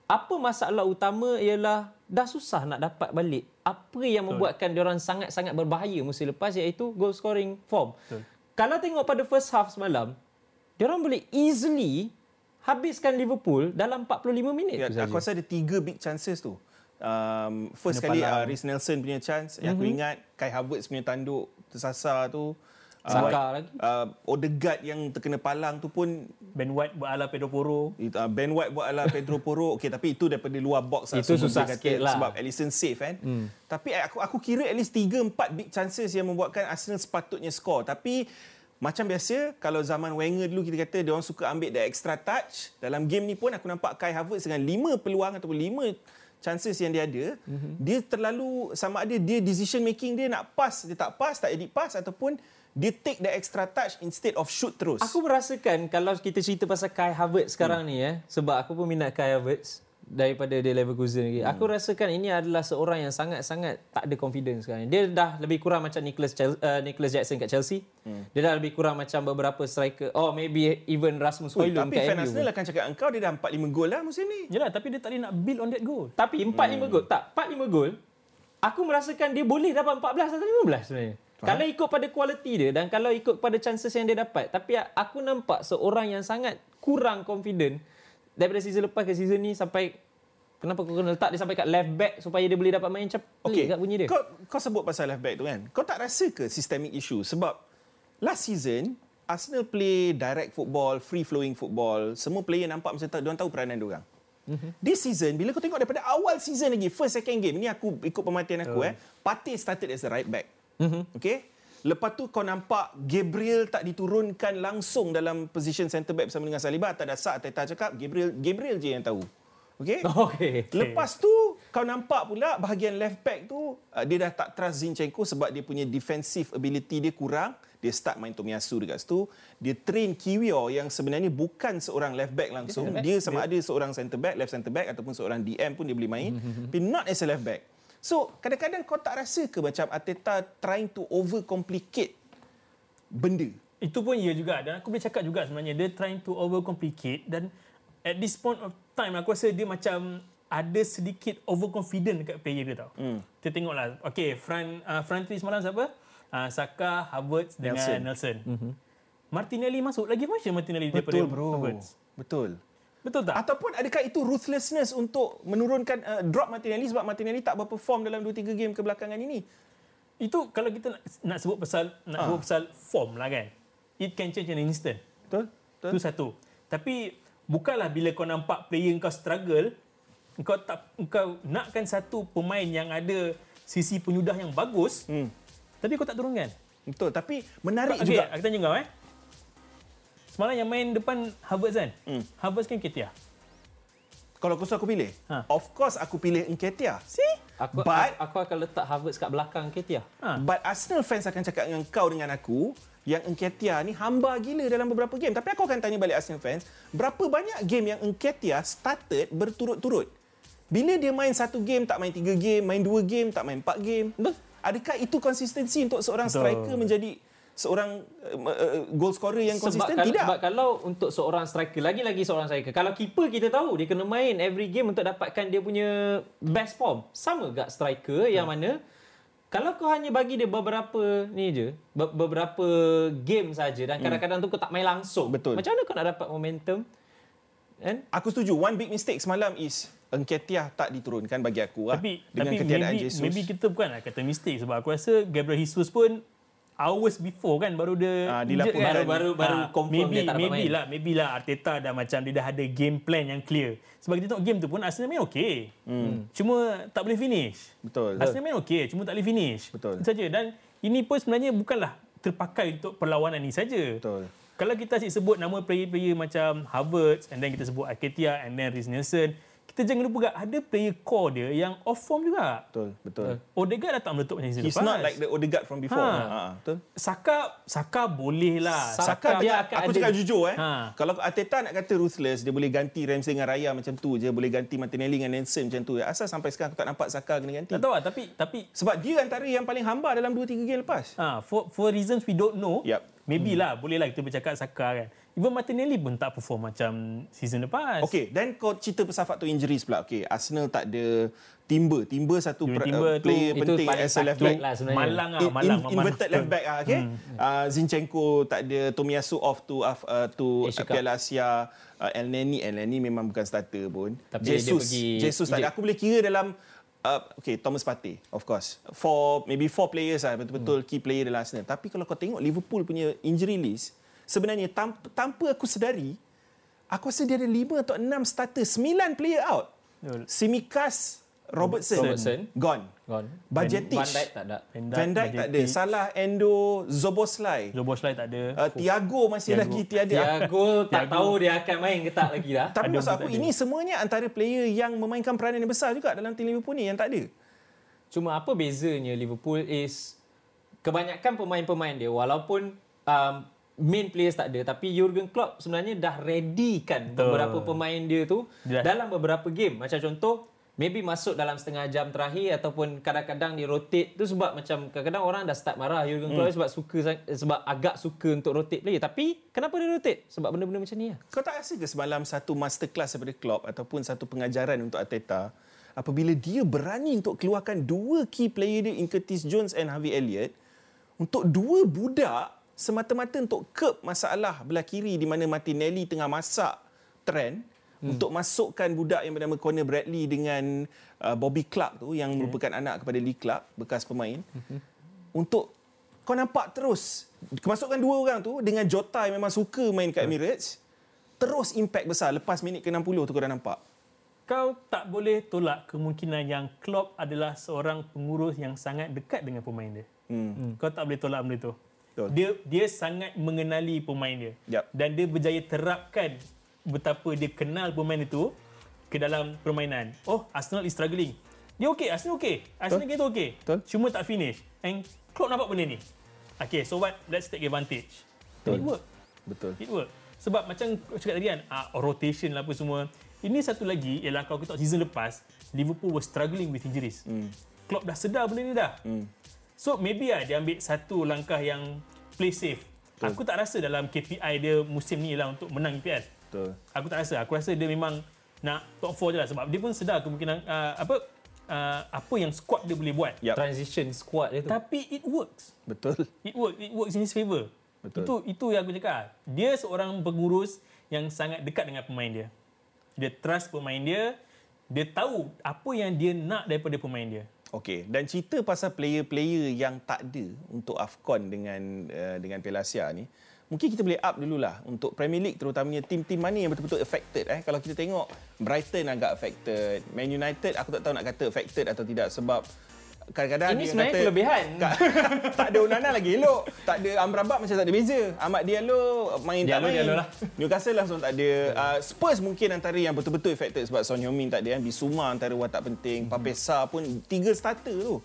apa masalah utama ialah dah susah nak dapat balik apa yang membuatkan dia orang sangat-sangat berbahaya musim lepas iaitu goal scoring form. Betul. Kalau tengok pada first half semalam, orang boleh easily habiskan Liverpool dalam 45 minit Ya, tu saja. aku rasa ada tiga big chances tu. Um, first Kena kali palang. uh, Rhys Nelson punya chance. Yang aku ingat Kai Havertz punya tanduk tersasar tu. Saka lagi. Uh, Odegaard yang terkena palang tu pun Ben White buat ala Pedro Porro. Itu, uh, Ben White buat ala Pedro Porro. Okey tapi itu daripada luar box lah. Itu susah sikit lah. Sebab Alisson safe kan. Hmm. Tapi aku aku kira at least 3 4 big chances yang membuatkan Arsenal sepatutnya skor. Tapi macam biasa kalau zaman Wenger dulu kita kata dia orang suka ambil the extra touch. Dalam game ni pun aku nampak Kai Havertz dengan 5 peluang ataupun 5 chances yang dia ada, mm-hmm. dia terlalu sama ada dia decision making dia nak pass, dia tak pass, tak edit pass ataupun dia take the extra touch instead of shoot terus. Aku merasakan kalau kita cerita pasal Kai Havertz sekarang hmm. ni eh sebab aku pun minat Kai Havertz daripada dia Leverkusen lagi. Hmm. Aku rasakan ini adalah seorang yang sangat-sangat tak ada confidence sekarang. ni. Dia dah lebih kurang macam Nicholas Chel- uh, Nicholas Jackson kat Chelsea. Hmm. Dia dah lebih kurang macam beberapa striker. Oh maybe even Rasmus Oh, Højlund tapi kat fan MU. Arsenal akan cakap engkau dia dah 4-5 gol lah musim ni. Yalah, tapi dia tak boleh nak build on that goal. Tapi 4 5 gol. Tak, 4 5 gol. Aku merasakan dia boleh dapat 14 atau 15 sebenarnya. Faham? Kalau ikut pada kualiti dia dan kalau ikut pada chances yang dia dapat. Tapi aku nampak seorang yang sangat kurang confident daripada season lepas ke season ni sampai kenapa kau kena letak dia sampai kat left back supaya dia boleh dapat main macam Okey, okay. kat bunyi dia. Kau, kau sebut pasal left back tu kan. Kau tak rasa ke systemic issue? Sebab last season, Arsenal play direct football, free flowing football. Semua player nampak macam tak, diorang tahu peranan diorang. Mm-hmm. This season, bila kau tengok daripada awal season lagi, first, second game, ni aku ikut pemerhatian aku uh. eh. Partey started as a right back. Mm-hmm. Okay? Lepas tu kau nampak Gabriel tak diturunkan langsung dalam position centre back bersama dengan Saliba. Tak ada sak, Teta cakap, Gabriel Gabriel je yang tahu. Okay? Okey. Lepas tu kau nampak pula bahagian left back tu uh, dia dah tak trust Zinchenko sebab dia punya defensive ability dia kurang. Dia start main Tomiyasu dekat situ. Dia train Kiwior yang sebenarnya bukan seorang left back langsung. Dia sama ada seorang centre back, left centre back ataupun seorang DM pun dia boleh main. Tapi not as a left back. So kadang-kadang kau tak rasa ke macam Arteta trying to overcomplicate benda? Itu pun ya juga dan aku boleh cakap juga sebenarnya dia trying to overcomplicate dan at this point of time aku rasa dia macam ada sedikit overconfident dekat player dia tau. Hmm. Kita tengoklah. Okay, front uh, front three semalam siapa? Uh, Saka, Havertz dengan Nelson. Nelson. Mm-hmm. Martinelli masuk lagi macam Martinelli daripada Betul bro. Havertz. Betul. Betul tak? Ataupun adakah itu ruthlessness untuk menurunkan uh, drop Martinelli sebab Martinelli tak berperform dalam 2-3 game kebelakangan ini? Itu kalau kita nak, nak sebut pasal nak Ah. sebut pasal form lah kan. It can change in an instant. Betul? Betul? Itu satu. Tapi bukanlah bila kau nampak player kau struggle, kau tak kau nakkan satu pemain yang ada sisi penyudah yang bagus, Hmm. tapi kau tak turunkan. Betul. Tapi menarik Okay, juga. aku tanya kau eh. Semalam yang main depan Havertz kan? Hmm. Havertz kan Ketia. Kalau aku suruh aku pilih, Ha. of course aku pilih Nketiah. See? Aku But- aku akan letak Havertz kat belakang Ketia. Ha. But Arsenal fans akan cakap dengan kau dengan aku yang Nketiah ni hamba gila dalam beberapa game. Tapi aku akan tanya balik Arsenal fans, berapa banyak game yang Nketiah started berturut-turut? Bila dia main satu game, tak main tiga game, main dua game, tak main empat game. Adakah itu konsistensi untuk seorang Betul. striker menjadi seorang uh, goal scorer yang Sebab, konsisten? kalau, Tidak. sebab kalau untuk seorang striker, lagi-lagi seorang striker, kalau keeper kita tahu dia kena main every game untuk dapatkan dia punya best form. Sama gak striker hmm. yang mana kalau kau hanya bagi dia beberapa ni je, be- beberapa game saja dan kadang-kadang tu kau tak main langsung. Betul. Macam mana kau nak dapat momentum? Kan? Aku setuju. One big mistake semalam is Nketiah tak diturunkan bagi aku. Tapi dengan tapi ketiadaan maybe, Jesus. maybe kita bukanlah kata mistake sebab aku rasa Gabriel Jesus pun hours before kan baru dia Ah, injured dilaporkan. kan. Baru- baru- baru Ah, confirm maybe, dia tak dapat maybe main. lah maybe lah Arteta dah macam dia dah ada game plan yang clear sebab kita tengok game tu pun Arsenal main okey hmm. cuma tak boleh finish Betul. Arsenal main okey cuma tak boleh finish Betul. Itu saja dan ini pun sebenarnya bukanlah terpakai untuk perlawanan ni saja Betul. kalau kita asyik sebut nama player-player macam Havertz and then kita sebut Aketia and then Reece Nelson kita jangan lupa gak ada player core dia yang off form juga Betul. Betul. Odegaard dah tak meletup macam season He's lepas. not like the Odegaard from before. Ha. Ha. betul. Saka Saka boleh lah. Saka Saka dia akan aku ada- cakap jujur eh. Ha. Kalau Arteta nak kata ruthless, dia boleh ganti Ramsey dengan Raya macam tu je, boleh ganti Martinelli dengan Nelson macam tu. Asal sampai sekarang aku tak nampak Saka kena ganti. tak tahu lah tapi tapi Sebab dia antara yang paling hamba dalam 2 3 game lepas. ha, for for reasons we don't know. Yup. Maybe lah boleh lah kita bercakap Saka kan. Even Martinelli pun tak perform macam season lepas. Okey, dan kau cerita pasal faktor injuries pula. Okey, Arsenal tak ada Timber. Timber satu Timber per, Timber uh, tu- player itu penting as a left back. lah. Malang lah, In- malang. in- inverted left back ah, okay. Hmm. Uh, Zinchenko tak ada Tomiyasu off to uh, to Asia Cup. Piala Asia. Uh, El Neni, El Neni memang bukan starter pun. Tapi dia Jesus, pergi Jesus tak ada. Aku boleh kira dalam Uh, okay, Thomas Partey, of course. For maybe four players lah, betul-betul key player dalam Arsenal. Tapi kalau kau tengok Liverpool punya injury list, sebenarnya tanpa, tanpa aku sedari, aku rasa dia ada lima atau enam starter, sembilan player out. Betul. Simikas, Robertson, Robertson. gone. Gone. Bajetic, Van Dijk tak ada. Van Van Dijk tak ada. Salah, Endo, Zoboslai. Zoboslai tak ada. Uh, Tiago masih Thiago. lagi tiada. Tiago tak Tiago. tahu dia akan main ke tak lagi dah. Tapi Ada maksud aku ada. ini semuanya antara player yang memainkan peranan yang besar juga dalam tim Liverpool ni yang tak ada. Cuma apa bezanya Liverpool is kebanyakan pemain-pemain dia walaupun um, main players tak ada tapi Jurgen Klopp sebenarnya dah ready kan Betul. beberapa pemain dia tu Dia dah- dalam beberapa game. Macam contoh maybe masuk dalam setengah jam terakhir ataupun kadang-kadang di rotate tu sebab macam kadang-kadang orang dah start marah Jurgen Klopp sebab suka sebab agak suka untuk rotate player tapi kenapa dia rotate? Sebab benda-benda macam ni lah. Kau tak rasa ke semalam satu masterclass daripada Klopp ataupun satu pengajaran untuk Arteta apabila dia berani untuk keluarkan dua key player dia in Curtis Jones and Harvey Elliott untuk dua budak semata-mata untuk curb masalah belah kiri di mana Martinelli tengah masak trend hmm. untuk masukkan budak yang bernama Conor Bradley dengan uh, Bobby Clark tu yang merupakan anak kepada Lee Clark bekas pemain hmm. untuk kau nampak terus kemasukan dua orang tu dengan Jota yang memang suka main kat Emirates terus impact besar lepas minit ke-60 tu kau dah nampak Kau tak boleh tolak kemungkinan yang Klopp adalah seorang pengurus yang sangat dekat dengan pemain dia. hmm. Kau tak boleh tolak benda tu. Betul. Dia dia sangat mengenali pemain dia. Yup. Dan dia berjaya terapkan betapa dia kenal pemain itu ke dalam permainan. Oh, Arsenal is struggling. Dia okey, Arsenal okey. Arsenal kita okey. Betul. Cuma tak finish. And Klopp nampak benda ni. Okay, so what? Let's take advantage. And it work. betul It work. Sebab macam cakap tadi kan, uh, rotation lah apa semua. Ini satu lagi ialah kalau kita tengok season lepas, Liverpool was struggling with injuries. Hmm. Klopp dah sedar benda ni dah. Hmm. So maybe lah dia ambil satu langkah yang play safe. Betul. Aku tak rasa dalam KPI dia musim ni lah untuk menang EPL. betul Aku tak rasa. Aku rasa dia memang nak top 4 je lah sebab dia pun sedar kemungkinan uh, apa uh, apa yang squad dia boleh buat. Yup. Transition squad dia tu. Tapi it works. betul It works. It works in his favour. Betul. Itu itu yang aku cakap. Dia seorang pengurus yang sangat dekat dengan pemain dia. Dia trust pemain dia. Dia tahu apa yang dia nak daripada pemain dia. Okey, dan cerita pasal player-player yang tak ada untuk AFCON dengan uh, dengan Piala Asia ni, mungkin kita boleh up dululah untuk Premier League terutamanya tim-tim mana yang betul-betul affected eh. Kalau kita tengok Brighton agak affected, Man United aku tak tahu nak kata affected atau tidak sebab kadang-kadang Ini yang sebenarnya kata, kelebihan. Tak, tak ada Onana lagi elok. Tak ada Amrabat macam tak ada beza. Ahmad Diallo main tak Diallo, main. Diallo lah. Newcastle langsung tak ada. Uh, Spurs mungkin antara yang betul-betul affected sebab Son Heung-min tak ada kan. Bisuma antara watak penting. Mhm. Papesa pun tiga starter tu.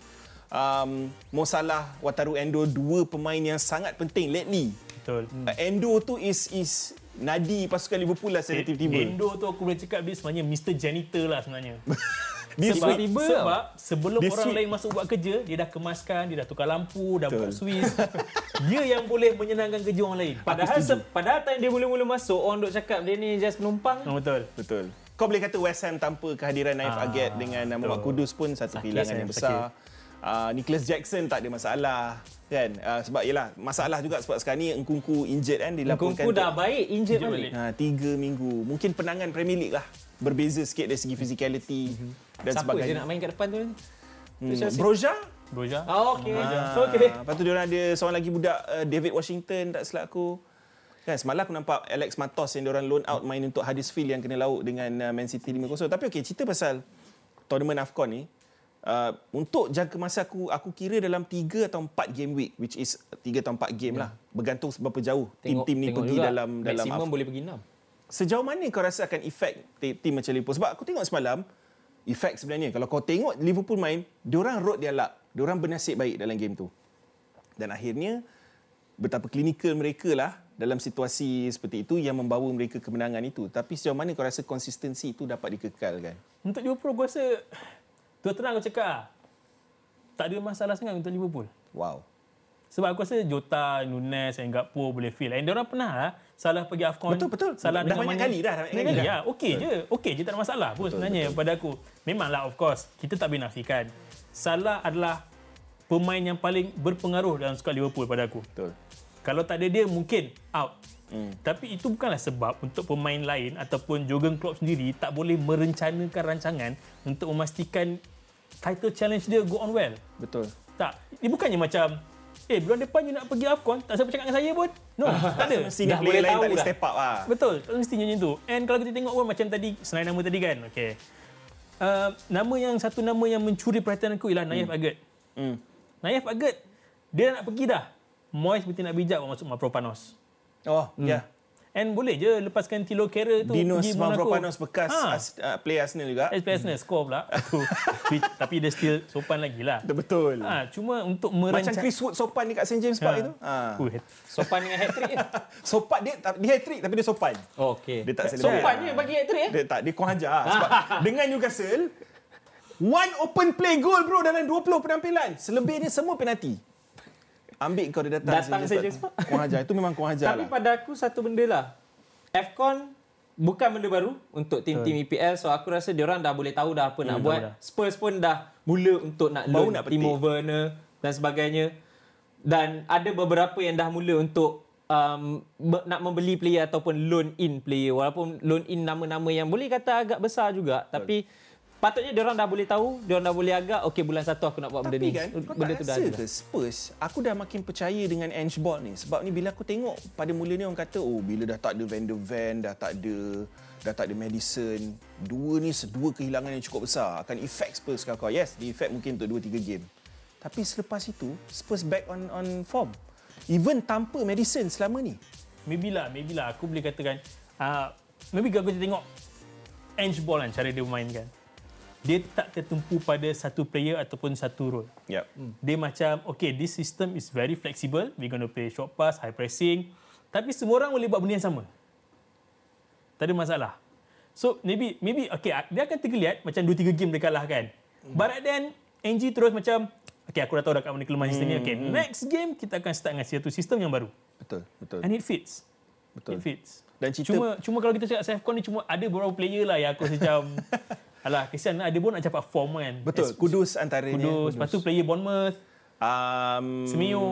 Um, Mo Salah, Wataru Endo dua pemain yang sangat penting lately. Betul. Hmm. Uh, Endo tu is is nadi pasukan Liverpool lah secara tiba-tiba. Endo tu aku boleh cakap dia sebenarnya Mr. Janitor lah sebenarnya. Dia sebab, sweet. sebab sebelum Dia orang sweet. lain masuk buat kerja, dia dah kemaskan, dia dah tukar lampu, dah Betul. buat Swiss. dia yang boleh menyenangkan kerja orang lain. Padahal se- padahal time dia mula-mula masuk orang duk cakap dia ni just penumpang. Oh, betul. Betul. Kau boleh kata West Ham tanpa kehadiran Naif Ah, Aget dengan Muhammad Kudus pun satu Sakit, kehilangan yang besar. Uh, Nicholas Jackson tak ada masalah kan uh, sebab yalah masalah juga sebab sekarang ni Engkunku injured kan dilaporkan Kungku dah baik injured balik. ha, tiga minggu mungkin penangan Premier League lah berbeza sikit dari segi physicality dan Siapa je sebagainya nak main kat depan tu hmm. Broja Broja. Oh, okey. Ah, Okey. Lepas tu dia orang ada seorang lagi budak uh, David Washington tak silap aku. Kan semalam aku nampak Alex Matos yang dia orang loan out main untuk Huddersfield yang kena laut dengan uh, Man City 5-0. Tapi okey cerita pasal tournament AFCON ni Uh, untuk jangka masa aku aku kira dalam 3 atau 4 game week which is 3 atau 4 game lah bergantung seberapa jauh Tengok- tim-tim ni tengok pergi juga. dalam dalam Maximum AFCON. boleh pergi 6. Sejauh mana kau rasa akan efek ti- tim macam Liverpool? Sebab aku tengok semalam, efek sebenarnya. Kalau kau tengok Liverpool main, diorang rode dia luck. Diorang bernasib baik dalam game tu. Dan akhirnya, betapa klinikal mereka lah dalam situasi seperti itu yang membawa mereka kemenangan itu. Tapi sejauh mana kau rasa konsistensi itu dapat dikekalkan? Untuk Liverpool aku rasa terus terang aku cakap ah, tak ada masalah sangat untuk Liverpool. Wow. Sebab aku rasa Jota, Nunes dan Gakpo boleh feel. And diorang pernah lah salah pergi AFCON. Betul, betul. Salah Dah banyak kali dah, banyak kali kali dah. ya. Okey je. Okey je tak ada masalah pun sebenarnya pada aku. Memanglah of course kita tak boleh nafikan. Salah adalah pemain yang paling berpengaruh dalam skuad Liverpool pada aku. Betul. Kalau tak ada dia mungkin out. Hmm. Tapi itu bukanlah sebab untuk pemain lain ataupun Jurgen Klopp sendiri tak boleh merencanakan rancangan untuk memastikan title challenge dia go on well. Betul. Tak, dia bukannya macam Eh, bulan depan you nak pergi AFCON, tak siapa cakap dengan saya pun. No, tak ada. Mestinya Dah boleh tahu dah. step up lah. Betul, tak mestinya macam tu. And kalau kita tengok pun macam tadi, selain nama tadi kan, okay. Uh, nama yang satu nama yang mencuri perhatian aku ialah Naif Agad. Hmm. Naif Agad, dia nak pergi dah. Moy seperti nak bijak masuk Mavropanos. Oh, Hmm. ya. And boleh je lepaskan Tilo Kera tu Dinos pergi Monaco. Mavropanos bekas Ha. as, uh, player Arsenal juga. SPS Arsenal score pula. Tu. Tapi dia still sopan lagi lah. Betul. Ha, cuma untuk Macam merancang... Chris Wood sopan dekat St. James Park Ha. itu. Ha. Uh, Sopan dengan hat-trick je. Sopan dia tak- dia hat-trick tapi dia sopan. Oh, okey. Dia tak celebrate. Sopan je bagi hat-trick eh. Dia tak dia kurang ajar sebab dengan Newcastle one open play goal bro dalam 20 penampilan. Selebihnya semua penalti. Ambil kau dia datang Datang James Park. Kurang ajar. Itu memang kurang ajar Tapi lah. pada aku satu benda lah. AFCON bukan benda baru untuk tim-tim EPL. So aku rasa diorang dah boleh tahu dah apa nak tahu buat. dah. Spurs pun dah mula untuk nak Baru loan nak Timo. Werner dan sebagainya. Dan ada beberapa yang dah mula untuk um, nak membeli player ataupun loan in player. Walaupun loan in nama-nama yang boleh kata agak besar juga. Tapi patutnya diorang dah boleh tahu. Diorang dah boleh agak, okay bulan satu aku nak buat benda Tapi ni. kan, kau benda tak tu dah rasa ada. ke Spurs, aku dah makin percaya dengan Ange Ball ni. Sebab ni bila aku tengok pada mula ni orang kata, oh bila dah tak ada Van der Ven, dah tak ada dah tak ada Madison, dua ni dua kehilangan yang cukup besar akan effect Spurs kau. Yes, di effect mungkin untuk 2 3 game. Tapi selepas itu, Spurs back on on form. Even tanpa Madison selama ni. Maybe lah, maybe lah. Aku boleh katakan, uh, maybe kalau kita tengok Ange Ball kan, cara dia mainkan. Dia tak tertumpu pada satu player ataupun satu role. Yep. Dia macam, okay, this system is very flexible. We're going to play short pass, high pressing. Tapi semua orang boleh buat benda yang sama. Tak ada masalah. So, maybe, maybe okay, dia akan tergeliat macam 2-3 game dia kalah kan. But then, Angie terus macam, okay, aku dah tahu dah kat mana kelemahan sistem ni. Okay, next game, kita akan start dengan satu sistem yang baru. Betul, betul. And it fits. Betul. It fits. Dan cerita Cuma cuma kalau kita cakap Safcon ni cuma ada beberapa player lah yang aku macam alah kesian lah dia pun nak capai form kan. betul, As- kudus antaranya. Kudus. Lepas tu player Bournemouth. Um, Semenyo.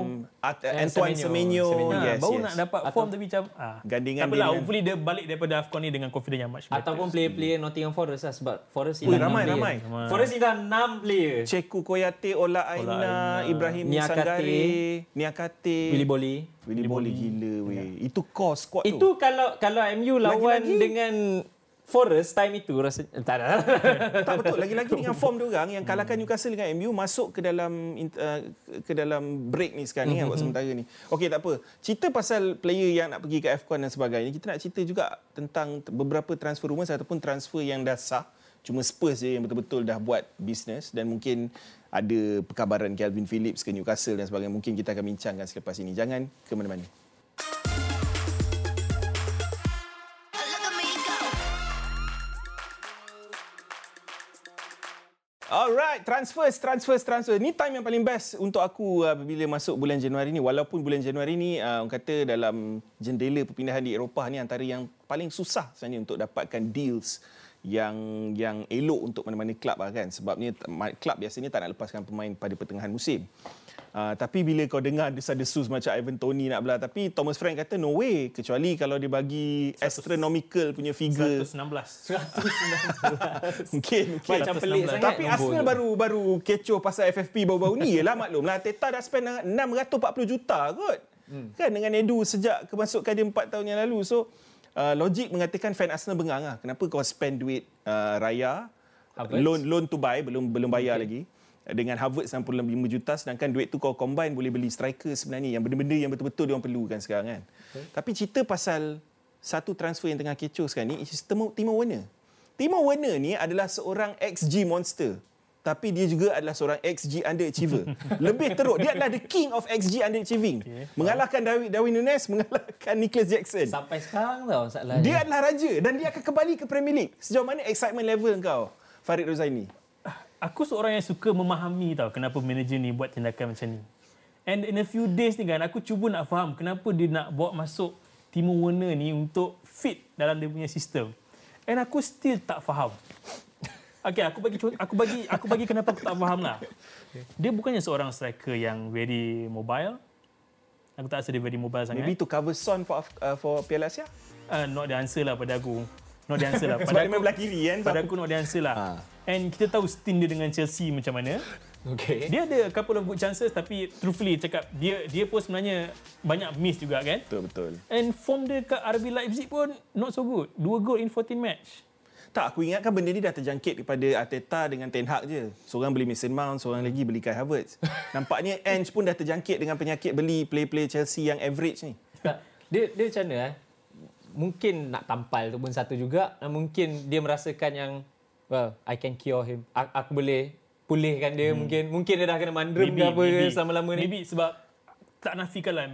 At, Eh, Antoine Semenyo. Semenyo. Ha, Yes, baru yes. nak dapat form tapi macam ah. Gandingan tak dia apalah, dengan- hopefully dia balik daripada AFCON ni dengan confidence yang much better. Ataupun player-player Nottingham Forest lah sebab Forest Ui, hilang ramai, ramai. player. Forest hilang 6 player. Ceku Koyate, Ola Aina, Aina, Ibrahim Niakate. Sanggare, Niakate. Willy Bolly. Willy Bolly gila weh. Itu core squad tu. Itu kalau kalau MU lawan Lagi-lagi- dengan Forest time itu rasa tak ada. tak betul lagi-lagi dengan form dia orang yang kalahkan Newcastle dengan MU masuk ke dalam uh, ke dalam break ni sekarang ni kan buat sementara ni. Okey tak apa. Cerita pasal player yang nak pergi ke AFCON dan sebagainya. Kita nak cerita juga tentang beberapa transfer rumours ataupun transfer yang dah sah. Cuma Spurs je yang betul-betul dah buat bisnes dan mungkin ada perkabaran Calvin Phillips ke Newcastle dan sebagainya. Mungkin kita akan bincangkan selepas ini. Jangan ke mana-mana. Alright, transfers, transfers, transfer. Ni time yang paling best untuk aku uh, bila masuk bulan Januari ni. Walaupun bulan Januari ni, uh, orang kata dalam jendela perpindahan di Eropah ni antara yang paling susah sebenarnya untuk dapatkan deals yang yang elok untuk mana-mana klub lah kan. Sebabnya klub biasanya tak nak lepaskan pemain pada pertengahan musim. Uh, tapi bila kau dengar desas-desus macam Ivan Tony nak belah tapi Thomas Frank kata no way kecuali kalau dia bagi astronomical punya figure 116. mungkin mungkin Macam pelik sangat tapi Arsenal tu. baru baru kecoh pasal FFP baru-baru ni Yelah maklum lah Teta dah spend 640 juta kot hmm. Kan dengan Edu sejak kemasukan dia 4 tahun yang lalu So uh, logik mengatakan fan Arsenal bengang lah Kenapa kau spend duit uh, raya Havertz? Loan loan to buy belum belum bayar okay. lagi dengan Harvard 65 juta sedangkan duit tu kau combine boleh beli striker sebenarnya yang benda-benda yang betul-betul dia orang perlukan sekarang kan. Okay. Tapi cerita pasal satu transfer yang tengah kecoh sekarang ni is Timo Werner. Timo Werner ni adalah seorang XG monster. Tapi dia juga adalah seorang XG underachiever. Lebih teruk, dia adalah the king of XG underachieving. Okay. Mengalahkan Darwin, Darwin Nunes, mengalahkan Nicholas Jackson. Sampai sekarang tau masalahnya. Dia adalah raja dan dia akan kembali ke Premier League. Sejauh mana excitement level kau, Farid Rozaini? Aku seorang yang suka memahami tau kenapa manager ni buat tindakan macam ni. And in a few days ni kan, aku cuba nak faham kenapa dia nak bawa masuk Timo Werner ni untuk fit dalam dia punya sistem. And aku still tak faham. Okay, aku bagi aku bagi aku bagi kenapa aku tak faham lah. Dia bukannya seorang striker yang very mobile. Aku tak rasa dia very mobile sangat. Maybe to cover Son for uh, for Piala Asia? uh, not the answer lah pada aku. Not the answer lah. Sebab Pada dia main aku, belah kiri kan. pada aku not the answer lah. Ha. And kita tahu stint dia dengan Chelsea macam mana. Okay. Dia ada a couple of good chances tapi truthfully cakap dia dia pun sebenarnya banyak miss juga kan. Betul, betul. And form dia kat RB Leipzig pun not so good. Dua gol in 14 match. Tak, aku ingatkan benda ni dah terjangkit kepada Arteta dengan Ten Hag je. Seorang beli Mason Mount, seorang lagi beli Kai Havertz. Nampaknya Ange pun dah terjangkit dengan penyakit beli play-play Chelsea yang average ni. Tak. Dia dia macam mana eh? Mungkin nak tampal tu pun satu juga. Dan mungkin dia merasakan yang well, I can cure him. A- aku boleh pulihkan dia hmm. mungkin. Mungkin dia dah kena mandrem ke apa ke selama-lama ni. Maybe sebab tak nafikan lah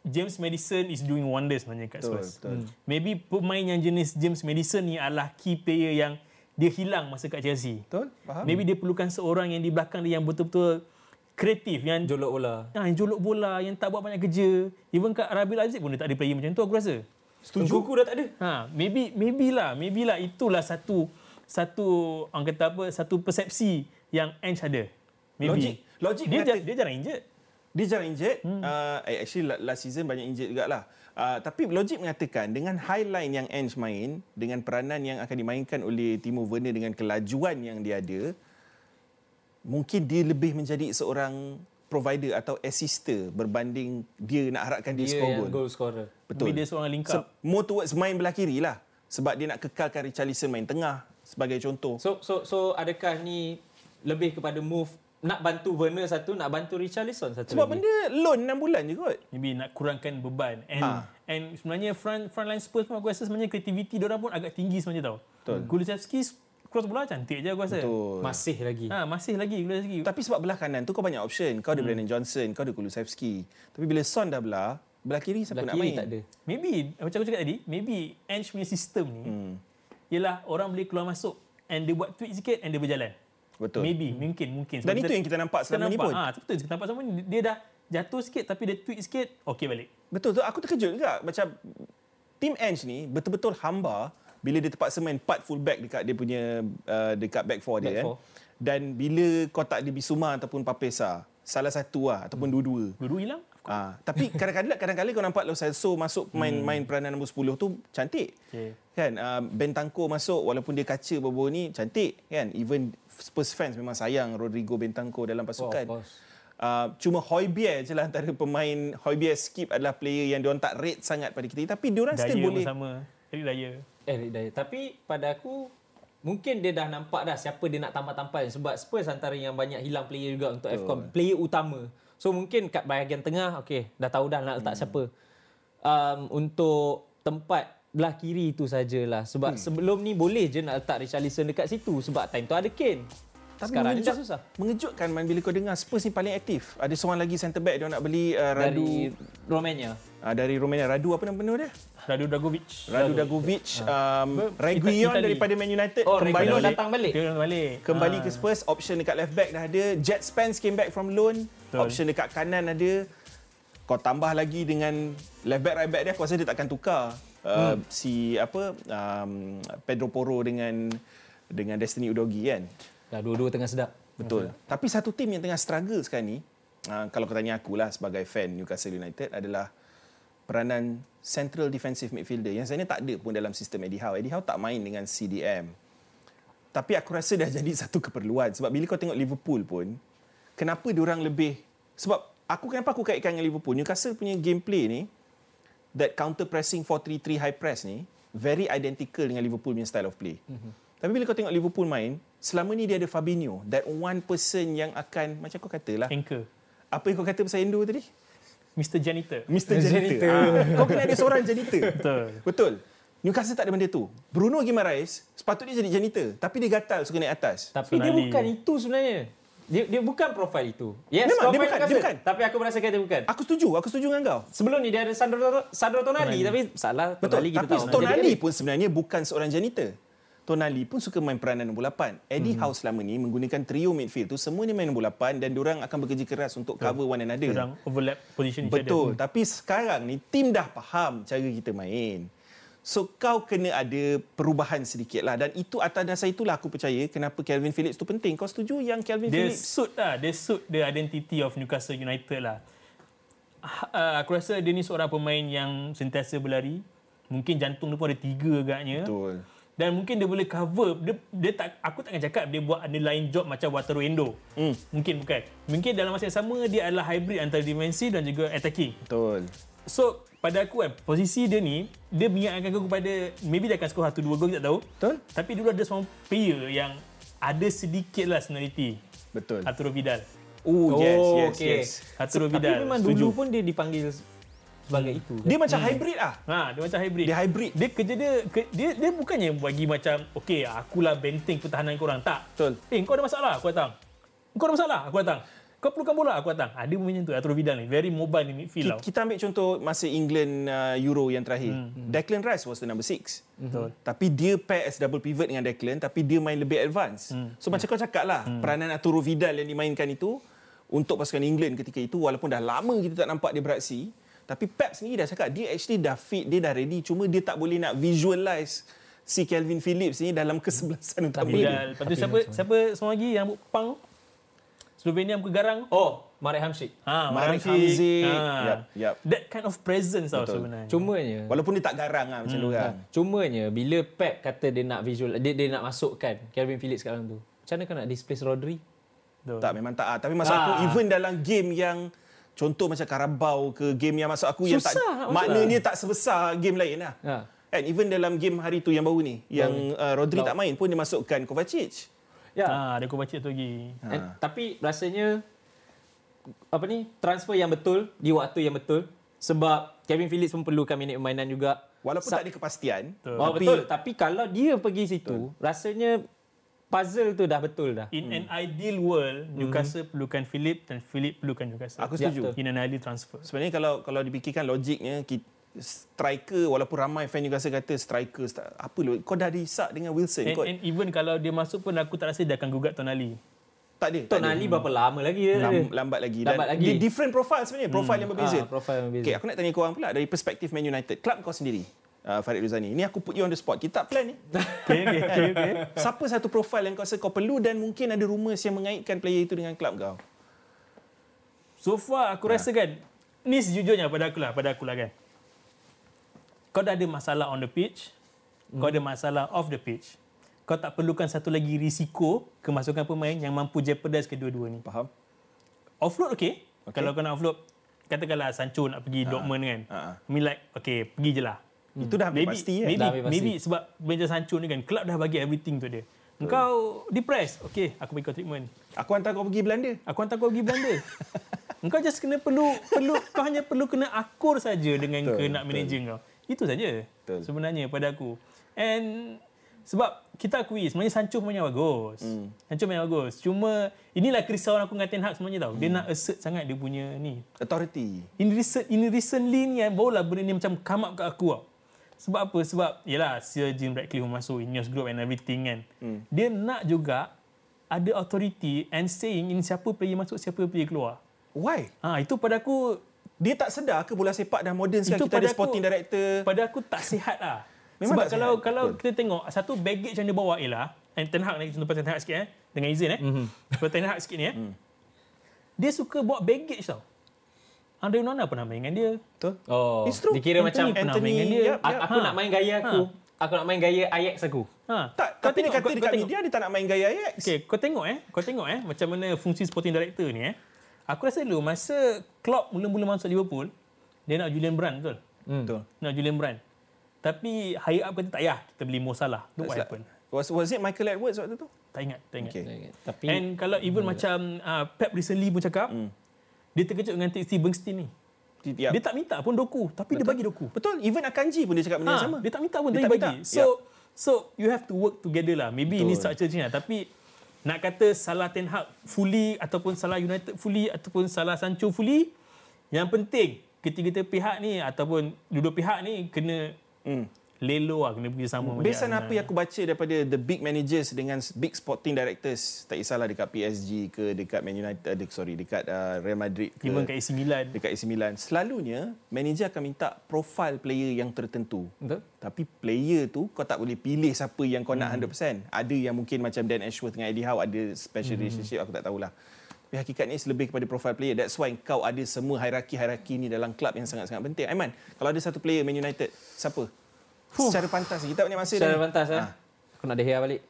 James Madison is doing wonders sebenarnya kat Betul, Spurs. betul. Hmm. Maybe pemain yang jenis James Madison ni adalah key player yang dia hilang masa kat Chelsea. Betul? Faham? Maybe dia perlukan seorang yang di belakang dia yang betul-betul kreatif yang Jolok bola. Ha, yang jolok bola, yang tak buat banyak kerja. Even kat RB Leipzig pun dia tak ada player macam tu aku rasa. Setuju. Kuku dah tak ada. Ha, maybe maybe lah, maybe lah itulah satu satu orang kata apa, satu persepsi yang Ange ada. Maybe. Logik. Logik dia, mengata- dia jarang injured. Dia jarang injured. Hmm. Uh, actually la- last season banyak injured jugalah. Uh, tapi logik mengatakan dengan highline yang Ange main, dengan peranan yang akan dimainkan oleh Timo Werner dengan kelajuan yang dia ada, mungkin dia lebih menjadi seorang provider atau assister berbanding dia nak harapkan dia, Dia score gol. goal scorer. Betul. Maybe dia seorang link up. more towards main belah kiri lah. Sebab dia nak kekalkan Richarlison main tengah sebagai contoh. So so so adakah ni lebih kepada move nak bantu Werner satu, nak bantu Richarlison satu Sebab lagi? benda loan 6 bulan je kot. Maybe nak kurangkan beban. And Ah. and sebenarnya front front line Spurs pun aku rasa sebenarnya kreativiti dia orang pun agak tinggi sebenarnya tau. Betul. Kulusevski cross bola cantik je aku rasa. Betul. masih lagi. Ha, masih lagi Kulusevski. Tapi sebab belah kanan tu kau banyak option. Kau ada Brandon Johnson, kau ada Kulusevski. Tapi bila Son dah belah, belah kiri siapa Belah nak kiri main? tak ada. Maybe macam aku cakap tadi, maybe Ange punya sistem ni Hmm. ialah orang boleh keluar masuk and dia buat tweak sikit and dia berjalan. Betul. Maybe, mungkin, mungkin. Dan itu yang kita nampak kita selama ni pun. Ha, betul, kita nampak selama ni. Dia dah jatuh sikit tapi dia tweak sikit, okey balik. Betul tu. Aku terkejut juga. Macam tim Ange ni betul-betul hamba bila dia terpaksa main 4 fullback dekat dia punya uh, dekat back four dia Back kan. four. Dan bila kau tak ada Bisuma ataupun Papesa, salah satu lah ataupun dua-dua. Dua-dua hilang. Ah, tapi kadang-kadang kadang-kadang kau nampak Lo Celso masuk main Hmm. main peranan nombor 10 tu cantik. Okey. Kan uh, Bentancur masuk walaupun dia kaca baru ni cantik kan. Even Spurs fans memang sayang Rodrigo Bentancur dalam pasukan. Oh, of course. Uh, cuma Hoybier je lah antara pemain Hoybier skip adalah player yang diorang tak rate sangat pada kita tapi diorang Daya still boleh sama. Eric Daya. Eric Dyer. Tapi pada aku mungkin dia dah nampak dah siapa dia nak tampal-tampal sebab Spurs antara yang banyak hilang player juga untuk FCON, player utama. So mungkin kat bahagian tengah okey dah tahu dah nak letak hmm. siapa. Um, untuk tempat belah kiri itu sajalah sebab hmm. sebelum ni boleh je nak letak Richarlison dekat situ sebab time tu ada Kane. Tapi Sekarang ni dah mengejut- susah. Mengejutkan man bila kau dengar Spurs ni paling aktif. Ada seorang lagi centre back dia nak beli uh, Radu Dari Romania. uh, dari Romania. Radu apa nama penuh dia? Radu Dragovic. Radu Dagovic, um, Ber- Reguilon Itali. daripada Man United Oh, kembali Reguilon datang balik. Dia balik. kembali Ah. ke Spurs option dekat left back dah ada Jet Spence came back from loan Betul. option dekat kanan ada kau tambah lagi dengan left back right back dia aku rasa dia takkan tukar uh, Hmm. si apa um, Pedro Porro dengan dengan Destiny Udogi kan Dah dua-dua tengah sedap. betul tapi satu tim yang tengah struggle sekarang ni uh, kalau kau tanya aku lah sebagai fan Newcastle United adalah peranan central defensive midfielder yang sebenarnya tak ada pun dalam sistem Eddie Howe. Eddie Howe tak main dengan CDM. Tapi aku rasa dah jadi satu keperluan sebab bila kau tengok Liverpool pun kenapa diorang lebih sebab aku kenapa aku kaitkan dengan Liverpool Newcastle punya gameplay ni that counter pressing 4-3-3 high press ni very identical dengan Liverpool punya style of play. Mm-hmm. Tapi bila kau tengok Liverpool main selama ni dia ada Fabinho that one person yang akan macam kau katalah Anchor. apa yang kau kata pasal Endo tadi Mr. Janitor. Mr. Janitor. Janitor. Ah, kau kena ada seorang janitor. Betul. Betul. Newcastle tak ada benda tu. Bruno Guimaraes sepatutnya jadi janitor. Tapi dia gatal suka naik atas. Tapi dia Sonali. bukan itu sebenarnya. Dia dia bukan profil itu. Yes, Memang, dia profil bukan, dia bukan. Tapi aku merasakan dia bukan. Aku setuju. Aku setuju dengan kau. Sebelum ni dia ada Sandro Sandro Tonali, tapi salah Betul. Tonali kita Tapi tahu. Tonali pun sebenarnya bukan seorang janitor. Tonali pun suka main peranan nombor 8. Eddie Hmm. Howe selama ni menggunakan trio midfield tu semua ni main nombor 8 dan diorang akan bekerja keras untuk cover one another. Orang overlap position each Betul. other. Tapi sekarang ni tim dah faham cara kita main. So kau kena ada perubahan sedikit lah. Dan itu atas dasar itulah aku percaya kenapa Calvin Phillips tu penting. Kau setuju yang Calvin Dia Phillips? suit lah. Dia suit the identity of Newcastle United lah. Uh, aku rasa dia ni seorang pemain yang sentiasa berlari. Mungkin jantung dia pun ada tiga agaknya. Betul. dan mungkin dia boleh cover dia, dia tak aku takkan cakap dia buat underlying job macam Wataru Endo. Hmm. Mungkin bukan. Mungkin dalam masa yang sama dia adalah hybrid antara defensive dan juga attacking. Betul. So pada aku kan posisi dia ni dia mengingatkan aku kepada maybe dia akan skor 1 2 gol kita tak tahu. Betul. Tapi dulu ada seorang player yang ada sedikit lah seniority. Betul. Arturo Vidal. Oh, yes, yes, okey. yes. Arturo Tapi Vidal. memang setuju. dulu pun dia dipanggil sebagai itu. Dia macam hybrid ah. Ha, dia macam hybrid. Dia hybrid. Dia kerja dia ke, dia dia bukannya bagi macam okey akulah benteng pertahanan korang tak. Betul. Eh kau ada masalah aku datang. Kau ada masalah aku datang. Kau perlukan bola aku datang. Ha, macam tu Arturo Vidal ni very mobile ni midfield. Kita, kita ambil contoh masa England uh, Euro yang terakhir. Hmm. Declan Rice was the number six. Betul. Tapi dia pair as double pivot dengan Declan tapi dia main lebih advance. Hmm. So macam kau cakap lah, hmm. peranan Arturo Vidal yang dimainkan itu untuk pasukan England ketika itu walaupun dah lama kita tak nampak dia beraksi, tapi Pep sendiri dah cakap dia actually dah fit, dia dah ready cuma dia tak boleh nak visualize si Calvin Phillips ni dalam kesebelasan untuk Vidal. Lepas tu siapa siapa semua lagi yang pang Slovenia muka garang. Oh, Marek Hamsik. Ha, Marek Hamsik. Hamzik. Ha. Yup, yup. That kind of presence tau Betul. sebenarnya. Cumanya Walaupun dia tak garang lah macam hmm. orang. Cumanya bila Pep kata dia nak visual dia, dia nak masukkan Calvin Phillips sekarang tu. Macam mana kau nak displace Rodri? Betul. Tak memang tak. ah. Tapi maksud Ah. aku even dalam game yang contoh macam Carabao ke game yang maksud aku yang tak Susah nak masuk maknanya tak sebesar game lain lah. Ha. Kan even dalam game hari tu yang baru ni yang uh, Rodri tak main pun dia masukkan Kovacic. Ya. Ha, ada aku baca tu lagi. Ha. And, tapi rasanya apa ni transfer yang betul di waktu yang betul sebab Kevin Phillips pun perlukan minit permainan juga. Walaupun Sa- tak ada kepastian. Oh, Tapi betul. Tapi kalau dia pergi situ, rasanya puzzle tu dah betul dah. In an ideal world, Newcastle perlukan Philip dan Philip perlukan Newcastle. aku setuju. betul. In an ideal transfer. Sebenarnya kalau kalau dipikirkan logiknya kita, striker walaupun ramai fan Newcastle kata striker st- apa lu kau dah disak dengan Wilson And, kau and even kalau dia masuk pun aku tak rasa dia akan gugat Tonali. tak ada Tok tak ada. Nali berapa lama lagi dia? Lam, lambat lagi Lambat dan lagi. dia different profile sebenarnya profile yang berbeza Ah, profile yang berbeza. Okay, aku nak tanya korang pula dari perspektif Man United. Klub kau sendiri, uh, Farid Ruzani. Ni aku put you on the spot. Kita tak plan ni. Okay, okay, okay. okay. Siapa satu profile yang kau rasa kau perlu dan mungkin ada rumours yang mengaitkan player itu dengan klub kau? So far aku rasa kan, ni sejujurnya pada aku lah, pada aku lah kan. Kau dah ada masalah on the pitch, kau ada masalah off the pitch. Kau tak perlukan satu lagi risiko kemasukan pemain yang mampu jeopardize kedua-dua ni. Faham? Offload okay. okay. Kalau kau nak offload, katakanlah Sancho nak pergi Dortmund kan. ha. I mean like, okay, pergi je lah. Itu dah maybe, pasti kan? maybe, Dah pasti. maybe sebab Benja Sancho ni kan, club dah bagi everything tu dia. Engkau depressed. Okay, aku bagi kau treatment. Aku hantar kau pergi Belanda. Aku hantar kau pergi Belanda. Engkau just kena perlu perlu kau hanya perlu kena akur saja dengan Betul, betul. manager kau. Itu saja. Betul. Sebenarnya pada aku. And sebab kita akui sebenarnya Sancho punya bagus. Hmm. Sancho punya bagus. Cuma inilah kerisauan aku dengan Ten Hag sebenarnya tau. Dia Hmm. nak assert sangat dia punya ni. Authority. In recent in recently ni kan barulah benda ni macam come up kat aku tau. Sebab apa? Sebab yalah Sir Jim Ratcliffe masuk Ineos Group and everything kan. Hmm. Dia nak juga ada authority and saying ini siapa player masuk, siapa player keluar. Why? Ha, itu pada aku Dia tak sedar ke bola sepak dah moden sekarang Itu kita ada pada aku- sporting director. pada aku tak sihat lah. Memang Sebab kalau sihat, kalau betul. kita tengok satu baggage yang dia bawa ialah and Ten Hag ni contoh pasal Ten Hag sikit eh dengan izin eh. Mm-hmm. Pasal Ten Hag sikit ni eh. Mm. Dia suka bawa baggage tau. Andre Onana pernah main dengan dia. Betul? Oh, It's true. dikira macam Anthony pernah Anthony, main dengan dia. yep, yep. aku Ha. nak main gaya aku. Aku nak main gaya Ajax aku. Ha. Tak, Kau tapi dia tengok, kata kau- dekat kau tengok. media dia tak nak main gaya Ajax. Okay, kau tengok eh. Kau tengok eh macam mana fungsi sporting director ni eh. Aku rasa dulu masa Klopp mula-mula masuk Liverpool, dia nak Julian Brand betul? Hmm. Betul. Nak Julian Brand. Tapi high up kata tak payah kita beli Mo Salah. Look what happened. Was, was it Michael Edwards waktu tu? Tak ingat, tak ingat. Okay. Tapi And kalau even macam uh, Pep recently pun cakap, dia terkejut dengan Steve Bernstein ni. Yep. Dia tak minta pun doku, tapi dia bagi doku. Betul, even Akanji pun dia cakap benda yang Ha, sama. dia tak minta pun Dia tak bagi. minta. So so you have to work together lah. Maybe Betul. ini structure ni lah. Tapi nak kata salah Ten Hag fully ataupun salah United fully ataupun salah Sancho fully, yang penting ketiga-tiga pihak ni ataupun dua-dua pihak ni kena Hmm. Lelo lah, kena bekerjasama. Based on apa yang aku baca daripada the big managers dengan big sporting directors, tak kisahlah dekat PSG ke dekat Man United, uh, sorry, dekat uh, Real Madrid ke Even kat AC Milan. dekat AC Milan, selalunya manager akan minta profil player yang tertentu. betul? Tapi player tu kau tak boleh pilih siapa yang kau nak 100%. Ada yang mungkin macam Dan Ashworth dengan Eddie Howe ada special relationship aku tak tahulah. Tapi hakikatnya lebih kepada profile player. That's why kau ada semua hierarki-hierarki ni dalam klub yang sangat-sangat penting. Aiman, kalau ada satu player Man United, siapa? Secara pantas kita tak banyak masa Secara dah. pantas eh. Ah. Aku nak De Gea balik.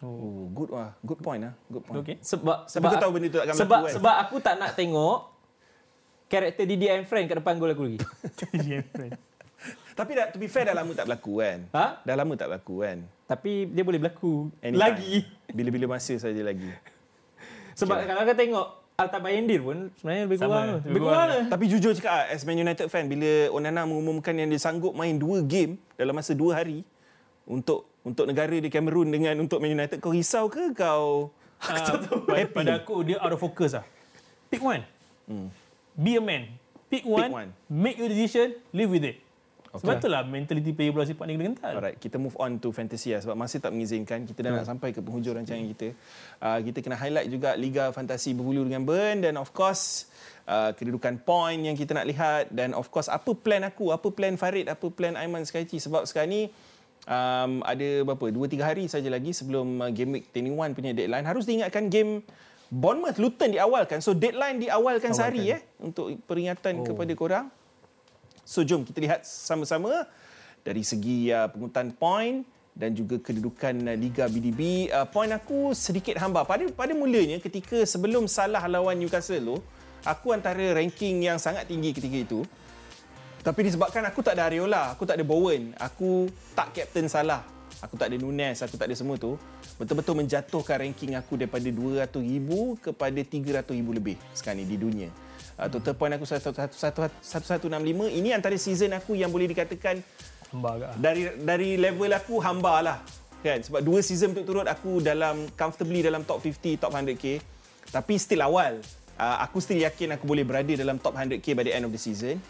Oh, good lah. Good point lah. Good point. Okay. Sebab Tapi sebab kau tahu benda tu takkan sebab, berlaku, kan? Sebab aku tak nak tengok karakter Didi and Friend kat depan gol aku lagi. Yeah, friend. Tapi dah, to be fair dah lama tak berlaku kan? Ha? Dah lama tak berlaku kan? Tapi dia boleh berlaku Anytime. lagi. Bila-bila masa saja lagi. Sebab Okay kalau kau tengok Alta Bayendir pun sebenarnya lebih Sama, kurang. tu. lebih kurang. kurang. lah. Tapi jujur cakap ah, as Man United fan bila Onana mengumumkan yang dia sanggup main dua game dalam masa dua hari untuk untuk negara di Cameroon dengan untuk Man United kau risau ke kau Ah, pada, pada aku dia out of focus lah. Pick one. Be a man. Pick one, Hmm. one. Make your decision. Live with it. Okay. Sebab itulah mentality player bola sepak ni kena kental. Alright, kita move on to fantasy lah sebab masa tak mengizinkan. Kita dah nak sampai ke penghujung rancangan kita. Uh, kita kena highlight juga Liga Fantasi berhulu dengan Burn dan of course uh, kedudukan point yang kita nak lihat dan of course apa plan aku, apa plan Farid, apa plan Aiman Skyci sebab sekarang ni um, ada berapa? 2 3 hari saja lagi sebelum uh, game week 21 punya deadline. Harus diingatkan game Bournemouth Luton diawalkan. So deadline diawalkan sehari eh untuk peringatan oh. kepada korang. So jom kita lihat sama-sama dari segi uh, pengurutan poin dan juga kedudukan uh, Liga BDB. Uh, poin aku sedikit hamba. Pada pada mulanya ketika sebelum Salah lawan Newcastle tu, aku antara ranking yang sangat tinggi ketika itu. Tapi disebabkan aku tak ada Areola, aku tak ada Bowen, aku tak captain Salah, aku tak ada Nunes, aku tak ada semua tu, betul-betul menjatuhkan ranking aku daripada 200,000 kepada 300,000 lebih sekarang ni di dunia. Uh, total point aku 1165. Ini antara season aku yang boleh dikatakan Hamba agak. dari dari level aku hamba lah. Kan? Sebab dua season berturut-turut aku dalam comfortably dalam top 50, top 100k. Tapi still awal. Uh, aku still yakin aku boleh berada dalam top 100k by the end of the season.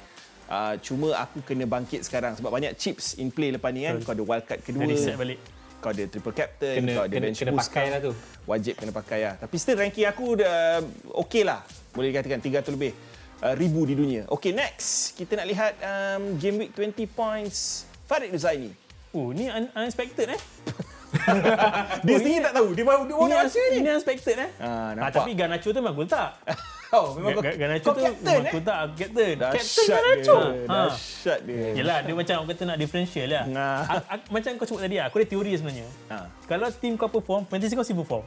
Uh, cuma aku kena bangkit sekarang sebab banyak chips in play lepas ni kan. Kau ada wildcard kedua. Dah reset balik. Kau ada triple captain, Kena- kau ada kena- bench kena boost pakai kau. lah tu. Wajib kena pakai lah. Tapi still ranking aku dah okey lah. Boleh dikatakan 300 lebih uh, ribu di dunia. Okay, next. Kita nak lihat um, game week 20 points. Farid Zaini. Oh, ni un- unexpected eh. Dia sendiri tak tahu. Dia baru dia orang un- ini unexpected eh. Ah, nampak. tapi Garnacho tu memang gol tak. Oh, memang kau, Ga- Garnacho kau tu captain memang eh? gol tak. Aku Captain. Captain Dahsyat dia. Ha. Dahsyat dia. Yelah, dia macam orang kata nak differential lah. Nah. A- a- macam kau sebut tadi, aku ada teori sebenarnya. Ha. Kalau tim kau perform, fantasy kau mesti perform.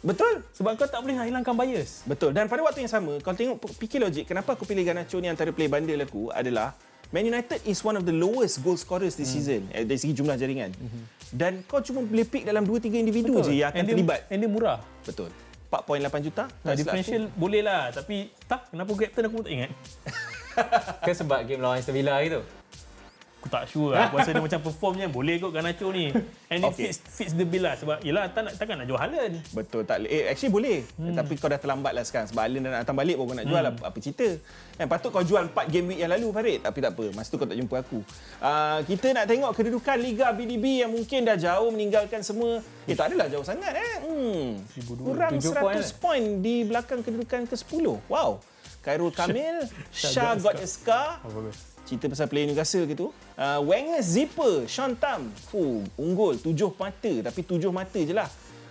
Betul. Sebab kau tak boleh nak hilangkan bias. Betul. Dan pada waktu yang sama, kalau tengok fikir logik, kenapa aku pilih Garnacho ni antara play bundle aku adalah Man United is one of the lowest goal scorers this season eh, dari segi jumlah jaringan. Dan kau cuma boleh pick dalam 2-3 individu je yang akan And dia- terlibat. And dia murah. Betul. 4.8 juta. Nah, tak differential boleh lah. Tapi tak, kenapa captain aku tak ingat. Ke sebab game lawan Aston Villa gitu. Aku tak sure lah. Aku rasa dia macam performnya boleh kot Garnacho ni. And it Okay. fits, fits the bill lah. Sebab yelah, tak nak, takkan nak jual Haaland. Betul tak. Eh actually boleh. Hmm. tapi kau dah terlambat lah sekarang. Sebab Allen dah nak datang balik baru kau nak jual hmm. apa, apa cerita. Kan patut kau jual 4 game week yang lalu Farid. Tapi tak apa. Masa tu kau tak jumpa aku. Uh, kita nak tengok kedudukan Liga BDB yang mungkin dah jauh meninggalkan semua. Eh tak adalah jauh sangat eh. Hmm. kurang 100 Tujuh point, point, di belakang kedudukan ke-10 wow. Khairul Kamil Shah got scar cerita pasal player Newcastle gitu. Uh, Wenger Zipper, Sean Tam. Fuh, unggul. Tujuh mata. Tapi tujuh mata je lah.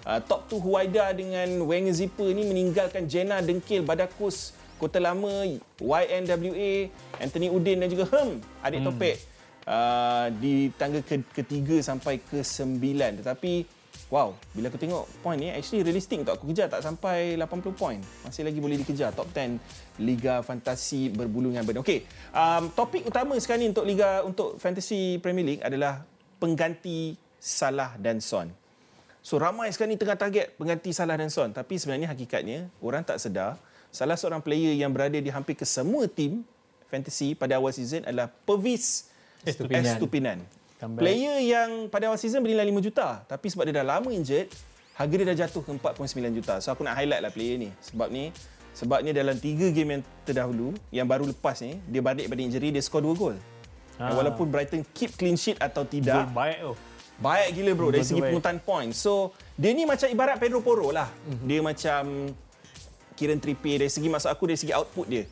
Uh, top 2 Huwaida dengan Wenger Zipper ni meninggalkan Jenna Dengkil, Badakus, Kota Lama, YNWA, Anthony Udin dan juga Hem, adik hmm. topik. Uh, di tangga ke- ketiga sampai ke sembilan. Tetapi Wow, bila aku tengok point ni actually realistic untuk aku kejar tak sampai 80 point. Masih lagi boleh dikejar top 10 Liga Fantasi berbulu dengan Burn. Okey, um, topik utama sekarang ni untuk Liga untuk Fantasy Premier League adalah pengganti Salah dan Son. So ramai sekarang ni tengah target pengganti Salah dan Son, tapi sebenarnya hakikatnya orang tak sedar salah seorang player yang berada di hampir ke semua tim fantasy pada awal season adalah Pervis Estupinan. Estupinan. Comeback. Player yang pada awal season bernilai 5 juta tapi sebab dia dah lama injured harga dia dah jatuh ke 4.9 juta. So aku nak highlight lah player ni sebab ni sebabnya dalam 3 game yang terdahulu yang baru lepas ni dia balik pada injury dia skor 2 gol. Ah. Walaupun Brighton keep clean sheet atau Gol tidak baik tu. Baik gila bro dari segi baik. pengurutan point. So dia ni macam ibarat Pedro Porro lah. Mm-hmm. Dia macam Kieran Trippier dari segi maksud aku dari segi output dia.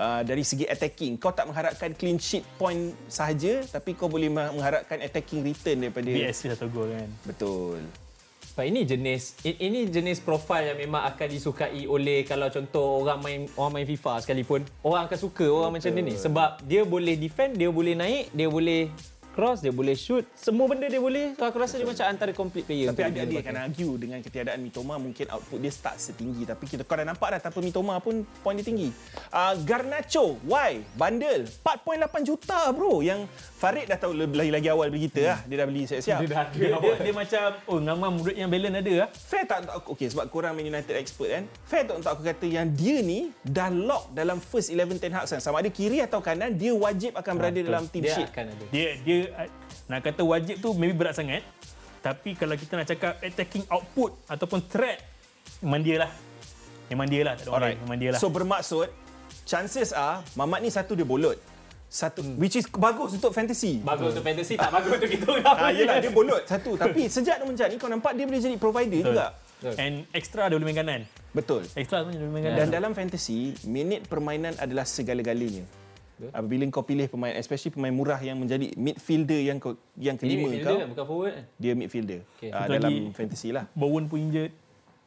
Uh, dari segi attacking kau tak mengharapkan clean sheet point sahaja tapi kau boleh mengharapkan attacking return daripada BSC satu gol kan. betul. Sebab ini jenis ini jenis profil yang memang akan disukai oleh kalau contoh orang main orang main FIFA sekalipun. Orang akan suka orang macam dia ni. Sebab dia boleh defend, dia boleh naik, dia boleh cross, dia boleh shoot. Semua benda dia boleh. So, aku rasa dia macam antara complete player. Tapi ada dia dia akan argue dengan ketiadaan Mitoma mungkin output dia start setinggi tapi kita kau dah nampak dah tanpa Mitoma pun poin dia tinggi. Uh, Garnacho, why? Bandel 4.8 juta bro yang Farid dah tahu lebih lagi lagi awal daripada kita lah. Dia dah beli siap-siap. Dia dah Dia, dia, awal. dia macam, oh Ngamam murid yang balance ada lah. Fair tak untuk aku, okay, sebab korang Man United expert kan. Fair tak untuk aku kata yang dia ni dah lock dalam first 11 Ten Hag kan. Sama ada kiri atau kanan, dia wajib akan berada dalam team Dia sheet. akan ada. Dia, dia nak kata wajib tu maybe berat sangat. Tapi kalau kita nak cakap attacking output ataupun threat, memang dia lah. Memang dia lah. Tak ada orang. Memang dia lah. So bermaksud, chances are Mamat ni satu dia bolot. Satu, hmm. which is bagus untuk fantasy. Bagus untuk fantasy, tak bagus untuk kita. Ah, yelah, dia bolot satu. Tapi sejak dia menjadi ni, kau nampak dia boleh jadi provider Betul. juga. And extra dia boleh main kanan. Betul. Extra pun dia boleh main kanan. Dan dalam fantasy, minit permainan adalah segala-galanya. Apabila kau pilih pemain, especially pemain murah yang menjadi midfielder yang kau yang kelima midfielder kau, kan, bukan forward kan? dia midfielder Okay. uh, Betul dalam lagi- fantasy lah. Bowen pun injured.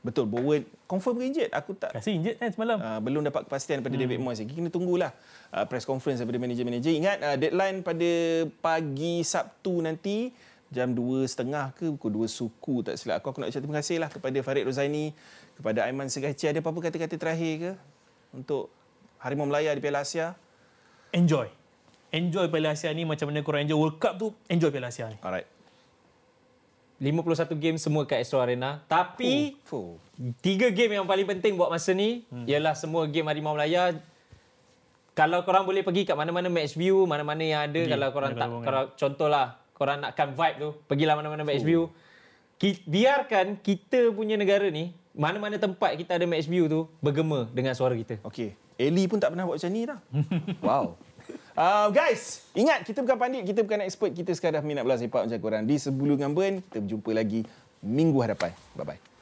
Betul, Bowen confirm injured? Aku tak Kasih injured kan semalam. Uh, belum dapat kepastian daripada hmm. David Moyes lagi. Kena tunggulah uh, press conference daripada manager-manager. Ingat uh, deadline pada pagi Sabtu nanti jam 2.30 ke pukul 2 suku tak silap aku. Aku nak ucap terima kasih lah kepada Farid Rozaini, kepada Aiman Segaci. Ada apa-apa kata-kata terakhir ke untuk Harimau Melaya di Piala Asia? Enjoy. Enjoy Piala Asia ni macam mana korang enjoy World Cup tu, enjoy Piala Asia ni. Alright. 51 game semua kat Astro Arena. Tapi tiga game yang paling penting buat masa ni hmm. ialah semua game Harimau Melaya. Kalau korang boleh pergi kat mana-mana match view, mana-mana yang ada, Pergi, kalau korang mana tak, kalau kalau contohlah, korang nakkan vibe tu, pergilah mana-mana match view. Ki, biarkan kita punya negara ni, mana-mana tempat kita ada match view tu, bergema dengan suara kita. Okey. Eli pun tak pernah buat macam ni dah. wow. Uh, guys, ingat kita bukan pandit, kita bukan expert, kita sekadar minat bola sepak macam korang. Di Sebulu Ngamben, kita berjumpa lagi minggu hadapan. Bye-bye.